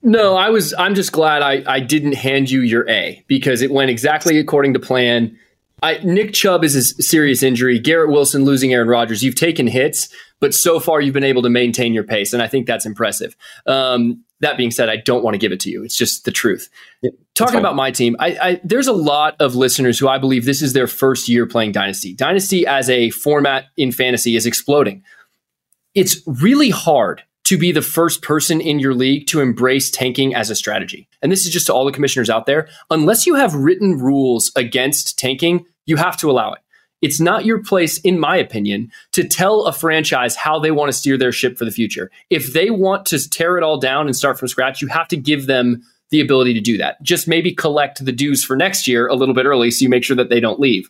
[SPEAKER 3] No, I was. I'm just glad I, I didn't hand you your A because it went exactly according to plan. I, Nick Chubb is a serious injury. Garrett Wilson losing Aaron Rodgers. You've taken hits, but so far you've been able to maintain your pace, and I think that's impressive. Um, that being said, I don't want to give it to you. It's just the truth. Talking about my team, I, I, there's a lot of listeners who I believe this is their first year playing Dynasty. Dynasty as a format in fantasy is exploding it's really hard to be the first person in your league to embrace tanking as a strategy. And this is just to all the commissioners out there. Unless you have written rules against tanking, you have to allow it. It's not your place, in my opinion, to tell a franchise how they want to steer their ship for the future. If they want to tear it all down and start from scratch, you have to give them the ability to do that. Just maybe collect the dues for next year a little bit early so you make sure that they don't leave.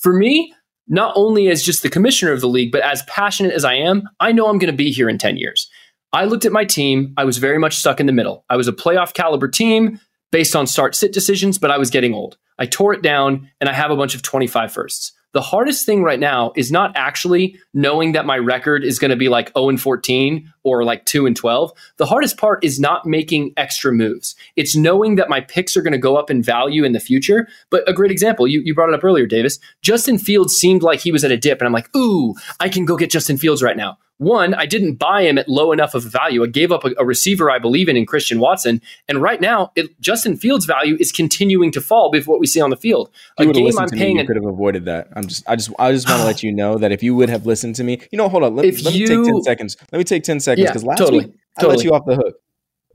[SPEAKER 3] For me, not only as just the commissioner of the league, but as passionate as I am, I know I'm going to be here in 10 years. I looked at my team. I was very much stuck in the middle. I was a playoff caliber team based on start sit decisions, but I was getting old. I tore it down and I have a bunch of 25 firsts. The hardest thing right now is not actually knowing that my record is going to be like 0 and 14 or like 2 and 12. The hardest part is not making extra moves. It's knowing that my picks are going to go up in value in the future. But a great example, you, you brought it up earlier, Davis. Justin Fields seemed like he was at a dip, and I'm like, ooh, I can go get Justin Fields right now. One, I didn't buy him at low enough of a value. I gave up a, a receiver I believe in in Christian Watson, and right now, it, Justin Fields' value is continuing to fall with what we see on the field.
[SPEAKER 5] If you
[SPEAKER 3] A game I'm paying.
[SPEAKER 5] me, you could have avoided that. I'm just, I just, I just want to let you know that if you would have listened to me, you know, hold on, let, let me take ten seconds. Let me take ten seconds
[SPEAKER 3] Yeah,
[SPEAKER 5] because last
[SPEAKER 3] totally,
[SPEAKER 5] week I let you off the hook.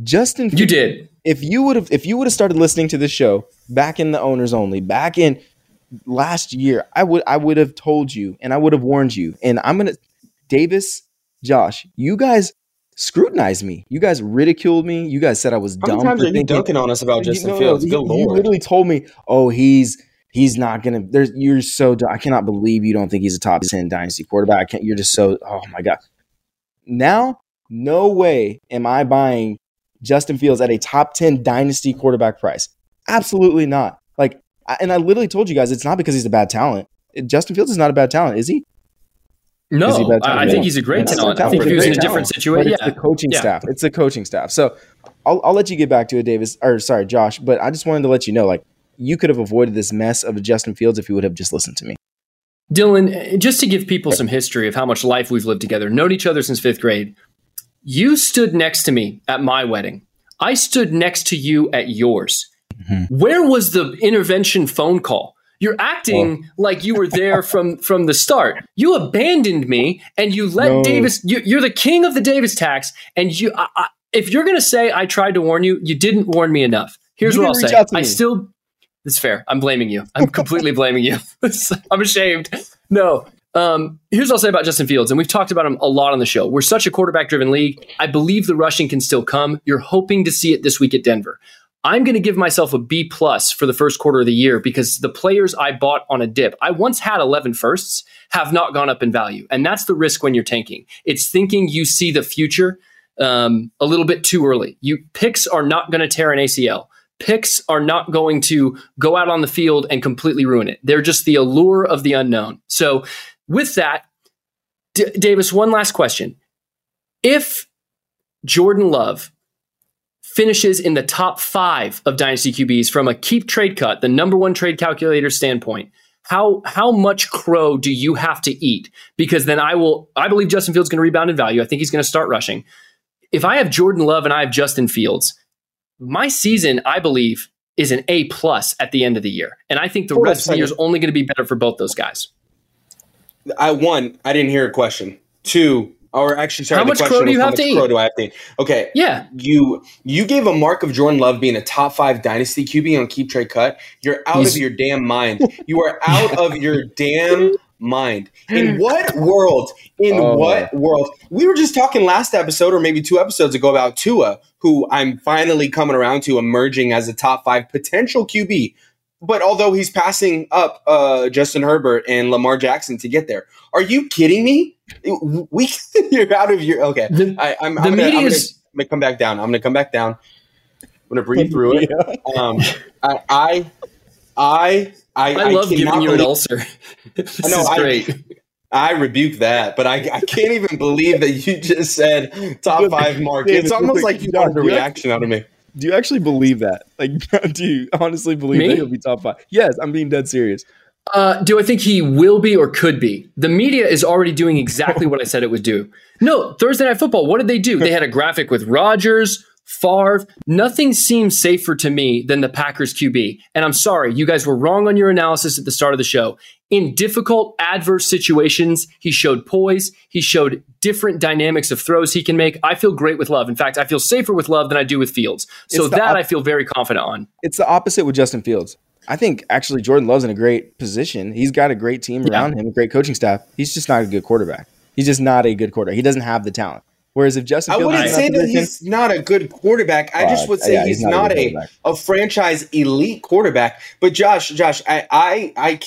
[SPEAKER 5] Justin,
[SPEAKER 3] You did.
[SPEAKER 5] If you would have, if you would have started listening to this show back in the owners only, back in last year, I would, I would have told you and I would have warned you. And I'm gonna, Davis, Josh, you guys scrutinized me. You guys ridiculed me. You guys said I was
[SPEAKER 4] How many
[SPEAKER 5] dumb.
[SPEAKER 4] times
[SPEAKER 5] for
[SPEAKER 4] are you
[SPEAKER 5] thinking-
[SPEAKER 4] dunking on us about Justin
[SPEAKER 5] no, no,
[SPEAKER 4] Fields?
[SPEAKER 5] you-
[SPEAKER 4] Good
[SPEAKER 5] you
[SPEAKER 4] lord.
[SPEAKER 5] literally told me, "Oh, he's he's not gonna." There's you're so. I cannot believe you don't think he's a top ten dynasty quarterback. I can't, you're just so. Oh my god. Now, no way am I buying Justin Fields at a top ten dynasty quarterback price. Absolutely not. Like, I, and I literally told you guys, it's not because he's a bad talent. Justin Fields is not a bad talent, is he? Is he
[SPEAKER 3] No, I, I think he's a great
[SPEAKER 5] He's not
[SPEAKER 3] talent. I think he was in a different
[SPEAKER 5] talent.
[SPEAKER 3] situation,
[SPEAKER 5] it's
[SPEAKER 3] yeah.
[SPEAKER 5] the coaching
[SPEAKER 3] Yeah.
[SPEAKER 5] staff. It's the coaching staff. So I'll, I'll let you get back to it, Davis, or sorry, Josh. But I just wanted to let you know, like, you could have avoided this mess of Justin Fields if you would have just listened to me.
[SPEAKER 3] Dylan, just to give people some history of how much life we've lived together, known each other since fifth grade. You stood next to me at my wedding. I stood next to you at yours. Mm-hmm. Where was the intervention phone call? You're acting like you were there from from the start. You abandoned me, and you let no. Davis. You, are the king of the Davis tax, and you. I, I, if you're going to say I tried to warn you, you didn't warn me enough. Here's you what I'll say. I still. It's fair. I'm blaming you. I'm completely blaming you. I'm ashamed. No. Um, here's what I'll say about Justin Fields, and we've talked about him a lot on the show. We're such a quarterback driven league. I believe the rushing can still come. You're hoping to see it this week at Denver. I'm going to give myself a B plus for the first quarter of the year because the players I bought on a dip, I once had 11 firsts, have not gone up in value. And that's the risk when you're tanking. It's thinking you see the future um, a little bit too early. You picks are not going to tear an ACL. Picks are not going to go out on the field and completely ruin it. They're just the allure of the unknown. So, with that, D- Davis, one last question. If Jordan Love finishes in the top five of dynasty QBs from a keep trade cut, the number one trade calculator standpoint. How how much crow do you have to eat? Because then I will I believe Justin Fields is going to rebound in value. I think he's going to start rushing. If I have Jordan Love and I have Justin Fields, my season, I believe, is an A plus at the end of the year. And I think the Hold rest of the year is only going to be better for both those guys.
[SPEAKER 4] I one, I didn't hear a question. Two, or actually, sorry,
[SPEAKER 3] how much crow do you have to eat?
[SPEAKER 4] do I have to eat? Okay,
[SPEAKER 3] yeah.
[SPEAKER 4] You you gave a mark of Jordan Love being a top five dynasty QB on keep trade cut. You're out He's, of your damn mind. You are out of your damn mind. In hmm. what world? In oh. what world? We were just talking last episode, or maybe two episodes ago, about Tua, who I'm finally coming around to emerging as a top five potential QB. But although he's passing up uh, Justin Herbert and Lamar Jackson to get there, are you kidding me? We you're out of your okay. The, I, am I'm, gonna, I'm gonna come back down. I'm gonna come back down. I'm gonna breathe through it. Um, I, I, I, I,
[SPEAKER 3] I love giving you believe, an ulcer. this no, is great.
[SPEAKER 4] I, I rebuke that, but I, I can't even believe that you just said top five market. It's almost like you wanted a reaction out of me.
[SPEAKER 5] Do you actually believe that? Like, do you honestly believe Me? that he'll be top five? Yes, I'm being dead serious.
[SPEAKER 3] Uh, do I think he will be or could be? The media is already doing exactly what I said it would do. No, Thursday Night Football, what did they do? They had a graphic with Rodgers, Favre. Nothing seems safer to me than the Packers QB. And I'm sorry, you guys were wrong on your analysis at the start of the show. In difficult, adverse situations, he showed poise. He showed different dynamics of throws he can make. I feel great with Love. In fact, I feel safer with Love than I do with Fields. So that op- I feel very confident on.
[SPEAKER 5] It's the opposite with Justin Fields. I think actually Jordan Love's in a great position. He's got a great team around yeah. him, a great coaching staff. He's just not a good quarterback. He's just not a good quarterback. He doesn't have the talent. Whereas if Justin,
[SPEAKER 4] I wouldn't say that he's not a good quarterback. I just would say yeah, he's, he's, not, not a, a, a, franchise elite quarterback. But Josh, Josh, I, I,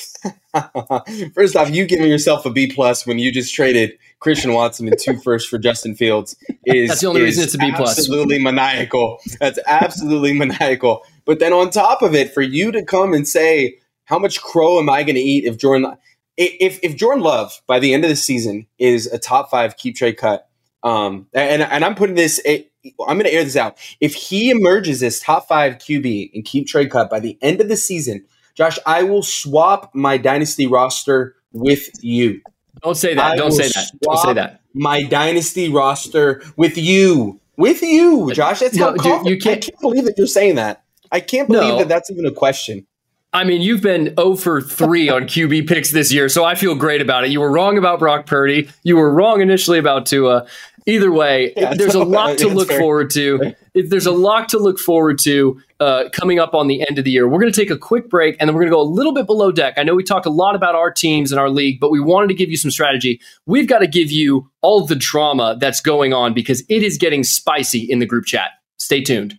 [SPEAKER 4] I first off, you giving yourself a B plus when you just traded Christian Watson and two firsts for Justin Fields is
[SPEAKER 3] that's the only reason it's a B plus.
[SPEAKER 4] Absolutely maniacal. That's absolutely maniacal. But then on top of it, for you to come and say, how much crow am I going to eat if Jordan, if if Jordan Love by the end of the season is a top five keep trade cut, um, and and I'm putting this, I'm going to air this out. If he emerges as top five QB and keep trade cut by the end of the season, Josh, I will swap my dynasty roster with you.
[SPEAKER 3] Don't say that. I Don't say that. Don't say that.
[SPEAKER 4] My dynasty roster with you, with you, Josh. That's no, how dude, you can't. I can't believe that you're saying that. I can't believe no. that that's even a question.
[SPEAKER 3] I mean, you've been 0 for 3 on QB picks this year, so I feel great about it. You were wrong about Brock Purdy. You were wrong initially about Tua. Either way, yeah, there's a lot to look fair. forward to. There's a lot to look forward to uh, coming up on the end of the year. We're going to take a quick break, and then we're going to go a little bit below deck. I know we talked a lot about our teams and our league, but we wanted to give you some strategy. We've got to give you all the drama that's going on because it is getting spicy in the group chat. Stay tuned.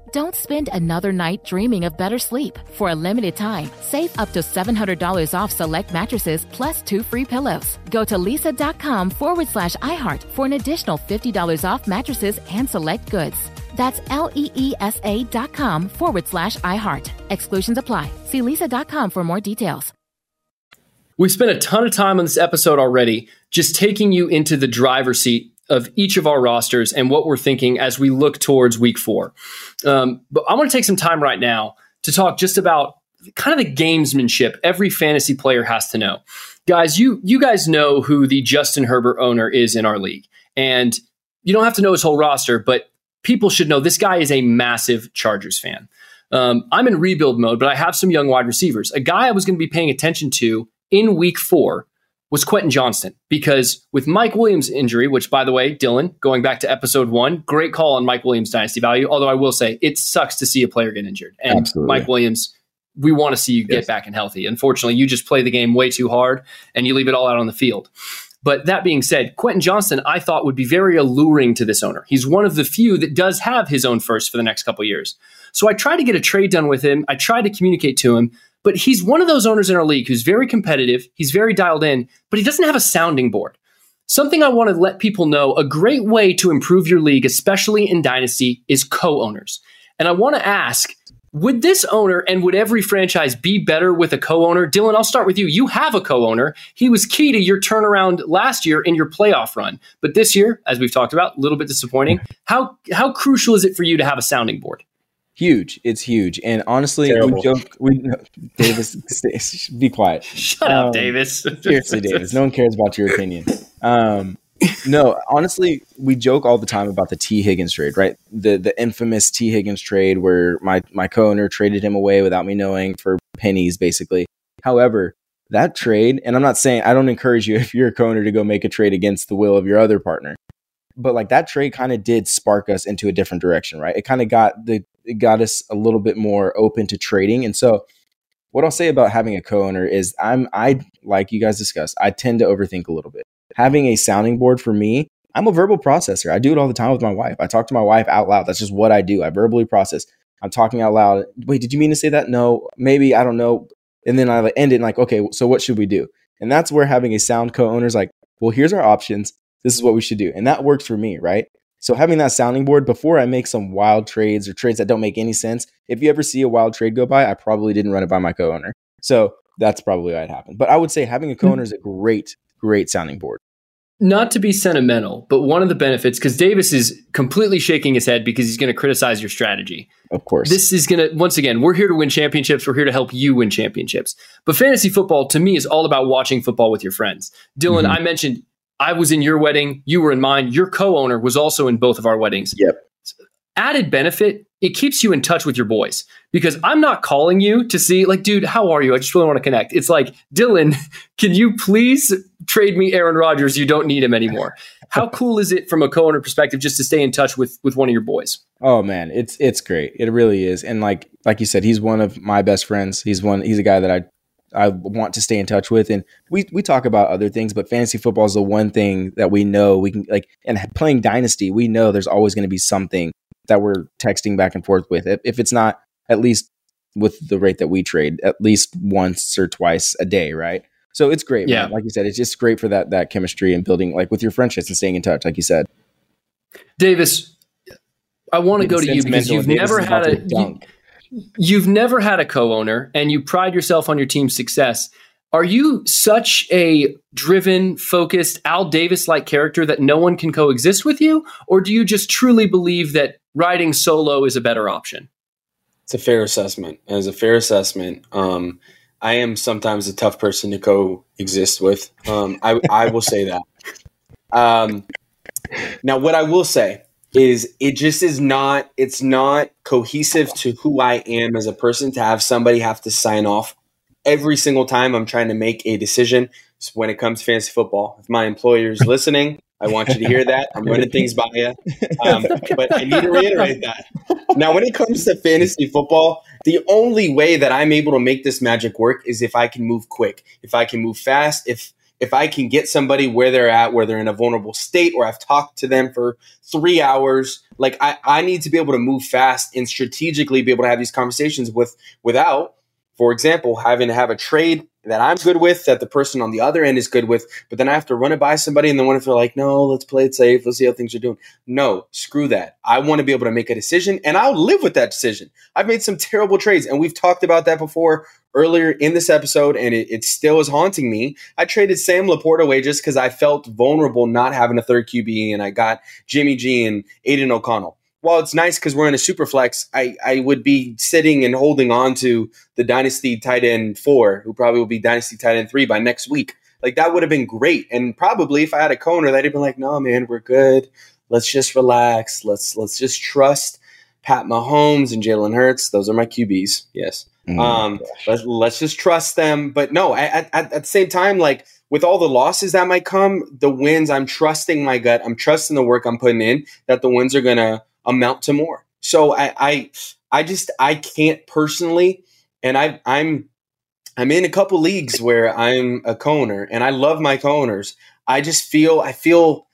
[SPEAKER 8] Don't spend another night dreaming of better sleep. For a limited time, save up to $700 off select mattresses plus two free pillows. Go to leesa.com forward slash iHeart for an additional $50 off mattresses and select goods. That's L E E S A dot com forward slash iHeart. Exclusions apply. See leesa.com for more details.
[SPEAKER 3] We've spent a ton of time on this episode already, just taking you into the driver's seat of each of our rosters and what we're thinking as we look towards week four. Um, but I want to take some time right now to talk just about kind of the gamesmanship every fantasy player has to know. Guys, you you guys know who the Justin Herbert owner is in our league. And you don't have to know his whole roster, but people should know this guy is a massive Chargers fan. Um, I'm in rebuild mode, but I have some young wide receivers. A guy I was going to be paying attention to in week four was Quentin Johnston because with Mike Williams' injury, which by the way, Dylan, going back to episode one, great call on Mike Williams' dynasty value. Although I will say it sucks to see a player get injured. And
[SPEAKER 5] Absolutely.
[SPEAKER 3] Mike Williams, we want to see you get back and healthy. Unfortunately, you just play the game way too hard and you leave it all out on the field. But that being said, Quentin Johnston, I thought would be very alluring to this owner. He's one of the few that does have his own first for the next couple years. So I tried to get a trade done with him. I tried to communicate to him, but he's one of those owners in our league who's very competitive. He's very dialed in, but he doesn't have a sounding board. Something I want to let people know a great way to improve your league, especially in Dynasty, is co owners. And I want to ask would this owner and would every franchise be better with a co owner? Dylan, I'll start with you. You have a co owner. He was key to your turnaround last year in your playoff run. But this year, as we've talked about, a little bit disappointing. Mm-hmm. How, how crucial is it for you to have a sounding board?
[SPEAKER 5] Huge. It's huge. And honestly,
[SPEAKER 3] Terrible.
[SPEAKER 5] we joke. We no, Davis, stay- be quiet.
[SPEAKER 3] Shut up, Davis.
[SPEAKER 5] seriously, Davis. No one cares about your opinion. Um, no, honestly, we joke all the time about the Tee Higgins trade, right? The the infamous Tee Higgins trade where my my co-owner traded him away without me knowing for pennies, basically. However, that trade, and I'm not saying I don't encourage you if you're a co-owner to go make a trade against the will of your other partner, but like that trade kind of did spark us into a different direction, right? It kind of got the it got us a little bit more open to trading, and so what I'll say about having a co-owner is I'm I like you guys discussed, I tend to overthink a little bit. Having a sounding board for me, I'm a verbal processor. I do it all the time with my wife. I talk to my wife out loud. That's just what I do. I verbally process. I'm talking out loud. Wait, did you mean to say that? No, maybe I don't know. And then I end it like, okay, so what should we do? And that's where having a sound co-owner is like, well, here's our options. This is what we should do. And that works for me, right? So having that sounding board before I make some wild trades or trades that don't make any sense, if you ever see a wild trade go by, I probably didn't run it by my co-owner. So that's probably why it happened. But I would say having a co-owner is a great, great sounding board.
[SPEAKER 3] not to be sentimental, but one of the benefits, because Davis is completely shaking his head because he's going to criticize your strategy.
[SPEAKER 5] Of course.
[SPEAKER 3] This is going to, once again, we're here to win championships. We're here to help you win championships. But fantasy football, to me, is all about watching football with your friends. Dylan,
[SPEAKER 5] Mhm.
[SPEAKER 3] I mentioned, I was in your wedding, you were in mine. Your co-owner was also in both of our weddings.
[SPEAKER 5] Yep.
[SPEAKER 3] Added benefit, it keeps you in touch with your boys because I'm not calling you to see like, dude, how are you? I just really want to connect. It's like, Dylan, can you please trade me Aaron Rodgers? You don't need him anymore. How cool is it from a co-owner perspective just to stay in touch with with one of your boys?
[SPEAKER 5] Oh man, it's it's great. It really is. And like like you said, he's one of my best friends. He's one he's a guy that I I want to stay in touch with. And we we talk about other things, but fantasy football is the one thing that we know we can like and playing dynasty, we know there's always going to be something that we're texting back and forth with. If, it's not at least with the rate that we trade, at least once or twice a day, right? So it's great.
[SPEAKER 3] Yeah.
[SPEAKER 5] Man. Like you said, it's just great for that that chemistry and building like with your friendships and staying in touch, like you said.
[SPEAKER 3] Davis, I want to go to you because you've
[SPEAKER 5] Davis
[SPEAKER 3] never had a you've never had a co-owner and you pride yourself on your team's success. Are you such a driven, focused Al Davis like character that no one can coexist with you? Or do you just truly believe that riding solo is a better option?
[SPEAKER 4] It's a fair assessment. As a fair assessment, um, I am sometimes a tough person to coexist with. Um, I, I will say that. Um, now, what I will say is, it just is not. It's not cohesive to who I am as a person to have somebody have to sign off every single time I'm trying to make a decision. So when it comes to fantasy football, if my employer is listening, I want you to hear that. I'm running things by you. Um, but I need to reiterate that. Now, when it comes to fantasy football, the only way that I'm able to make this magic work is if I can move quick, if I can move fast, if if I can get somebody where they're at, where they're in a vulnerable state, or I've talked to them for three hours, like I, I need to be able to move fast and strategically be able to have these conversations with without, for example, having to have a trade that I'm good with, that the person on the other end is good with, but then I have to run it by somebody and then what if they're like, no, let's play it safe, let's see how things are doing. No, screw that. I want to be able to make a decision and I'll live with that decision. I've made some terrible trades and we've talked about that before earlier in this episode and it, it still is haunting me. I traded Sam LaPorta away just because I felt vulnerable not having a third QB and I got Jimmy G and Aidan O'Connell while it's nice because we're in a super flex, I, I would be sitting and holding on to the dynasty tight end four, who probably will be dynasty tight end three by next week. Like that would have been great. And probably if I had a corner, they'd have been like, no, man, we're good. Let's just relax. Let's let's just trust Pat Mahomes and Jalen Hurts. Those are my QBs. Yes.
[SPEAKER 5] Mm,
[SPEAKER 4] um, let's, let's just trust them. But no, at, at, at the same time, like with all the losses that might come, the wins, I'm trusting my gut. I'm trusting the work I'm putting in that the wins are gonna amount to more. So I, I, I just I can't personally, and I, I'm, I'm in a couple leagues where I'm a co-owner, and I love my co-owners. I just feel, I feel,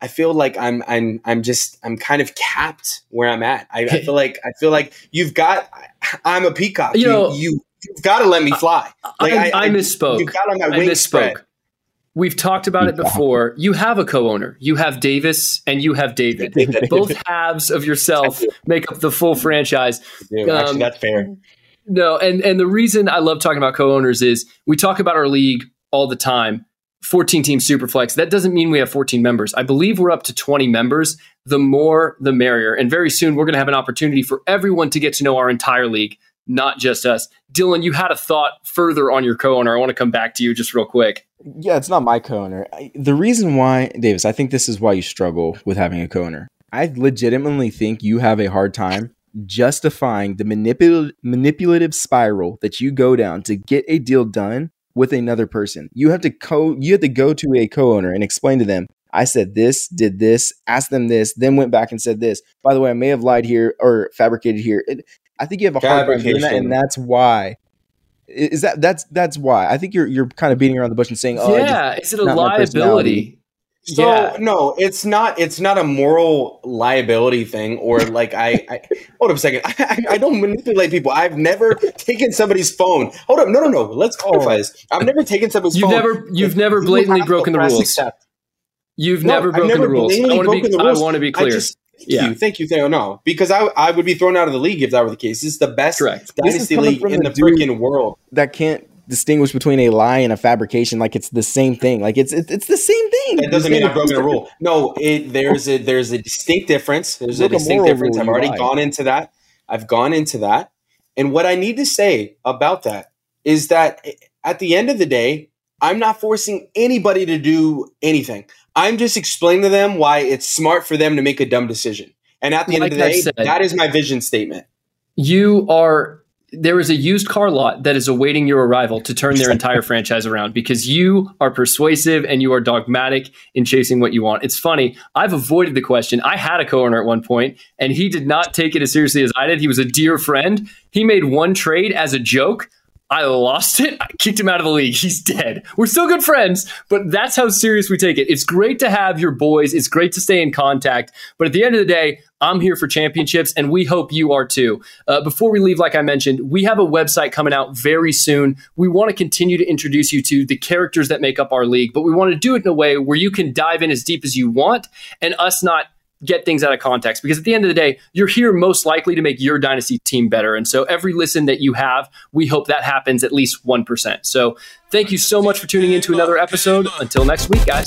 [SPEAKER 4] I feel like I'm, I'm, I'm just, I'm kind of capped where I'm at. I, I feel like, I feel like you've got, I'm a peacock.
[SPEAKER 3] You
[SPEAKER 4] You,
[SPEAKER 3] know,
[SPEAKER 4] you, you've got to let me fly. Like
[SPEAKER 3] I, I, misspoke.
[SPEAKER 4] You've got on my
[SPEAKER 3] I
[SPEAKER 4] wing
[SPEAKER 3] misspoke.
[SPEAKER 4] spread.
[SPEAKER 3] We've talked about it before. You have a co-owner. You have Davis and you have David. Both halves of yourself make up the full franchise. Um,
[SPEAKER 4] actually, that's fair.
[SPEAKER 3] No, and and the reason I love talking about co-owners is we talk about our league all the time. 14 team superflex. That doesn't mean we have 14 members. I believe we're up to 20 members. The more the merrier. And very soon we're going to have an opportunity for everyone to get to know our entire league, not just us. Dylan, you had a thought further on your co-owner. I want to come back to you just real quick.
[SPEAKER 5] Yeah, it's not my co-owner. The reason why, Davis, I think this is why you struggle with having a co-owner. I legitimately think you have a hard time justifying the manipul- manipulative spiral that you go down to get a deal done with another person. You have to co you have to go to a co-owner and explain to them, I said this, did this, asked them this, then went back and said this. By the way, I may have lied here or fabricated here. It, I think you have a hard time doing that, and that's why. Is that that's that's why I think you're you're kind of beating around the bush and saying, "Oh,
[SPEAKER 3] yeah, is it a
[SPEAKER 5] not my personality.
[SPEAKER 3] liability?
[SPEAKER 4] So
[SPEAKER 3] yeah.
[SPEAKER 4] no, it's not. It's not a moral liability thing, or like I. I hold up a second. I, I don't manipulate people. I've never taken somebody's phone. Hold up. No, no, no. Let's oh. clarify this. I've never taken somebody's
[SPEAKER 3] You've
[SPEAKER 4] phone.
[SPEAKER 3] never you've
[SPEAKER 4] If
[SPEAKER 3] never blatantly broken the rules.
[SPEAKER 4] accept.
[SPEAKER 3] You've
[SPEAKER 4] No,
[SPEAKER 3] never
[SPEAKER 4] I've
[SPEAKER 3] broken
[SPEAKER 4] never
[SPEAKER 3] the rules. I want to be
[SPEAKER 4] broken the
[SPEAKER 3] I
[SPEAKER 4] rules.
[SPEAKER 3] want to be
[SPEAKER 4] I
[SPEAKER 3] clear.
[SPEAKER 4] just- Thank
[SPEAKER 3] yeah.
[SPEAKER 4] you, thank you, thank you. No, because I I would be thrown out of the league if that were the case. This is the best
[SPEAKER 5] This is
[SPEAKER 4] dynasty league in
[SPEAKER 5] the
[SPEAKER 4] the freaking world.
[SPEAKER 5] that can't distinguish between a lie and a fabrication. Like it's the same thing. Like it's it's, it's the same thing.
[SPEAKER 4] That doesn't mean I've broken a rule. No, it, there's a there's a distinct difference. There's a
[SPEAKER 5] a
[SPEAKER 4] distinct
[SPEAKER 5] moral
[SPEAKER 4] difference. I've already
[SPEAKER 5] lied.
[SPEAKER 4] gone into that. I've gone into that. And what I need to say about that is that eh, at the end of the day, I'm not forcing anybody to do anything. I'm just explaining to them why it's smart for them to make a dumb decision. And at the end of the
[SPEAKER 3] I've
[SPEAKER 4] day,
[SPEAKER 3] said-
[SPEAKER 4] that is my vision statement.
[SPEAKER 3] you are there is a used car lot that is awaiting your arrival to turn their entire franchise around because you are persuasive and you are dogmatic in chasing what you want. It's funny. I've avoided the question. I had a co-owner at one point and he did not take it as seriously as I did. He was a dear friend. He made one trade as a joke. I lost it. I kicked him out of the league. He's dead. We're still good friends, but that's how serious we take it. It's great to have your boys. It's great to stay in contact. But at the end of the day, I'm here for championships, and we hope you are too. Uh, before we leave, like I mentioned, we have a website coming out very soon. We want to continue to introduce you to the characters that make up our league, but we want to do it in a way where you can dive in as deep as you want and us not get things out of context because at the end of the day you're here most likely to make your dynasty team better. And so every listen that you have we hope that happens at least 1% so thank you so much for tuning in to another episode. Until next week guys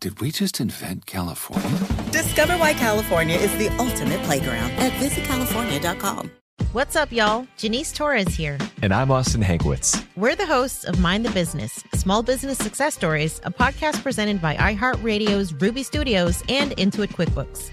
[SPEAKER 9] Did we just invent California?
[SPEAKER 10] Discover why California is the ultimate playground at visitcalifornia.com.
[SPEAKER 11] What's up, y'all? Janice Torres here.
[SPEAKER 12] And I'm Austin Hankwitz.
[SPEAKER 11] We're the hosts of Mind the Business Small Business Success Stories, a podcast presented by iHeartRadio's Ruby Studios and Intuit QuickBooks.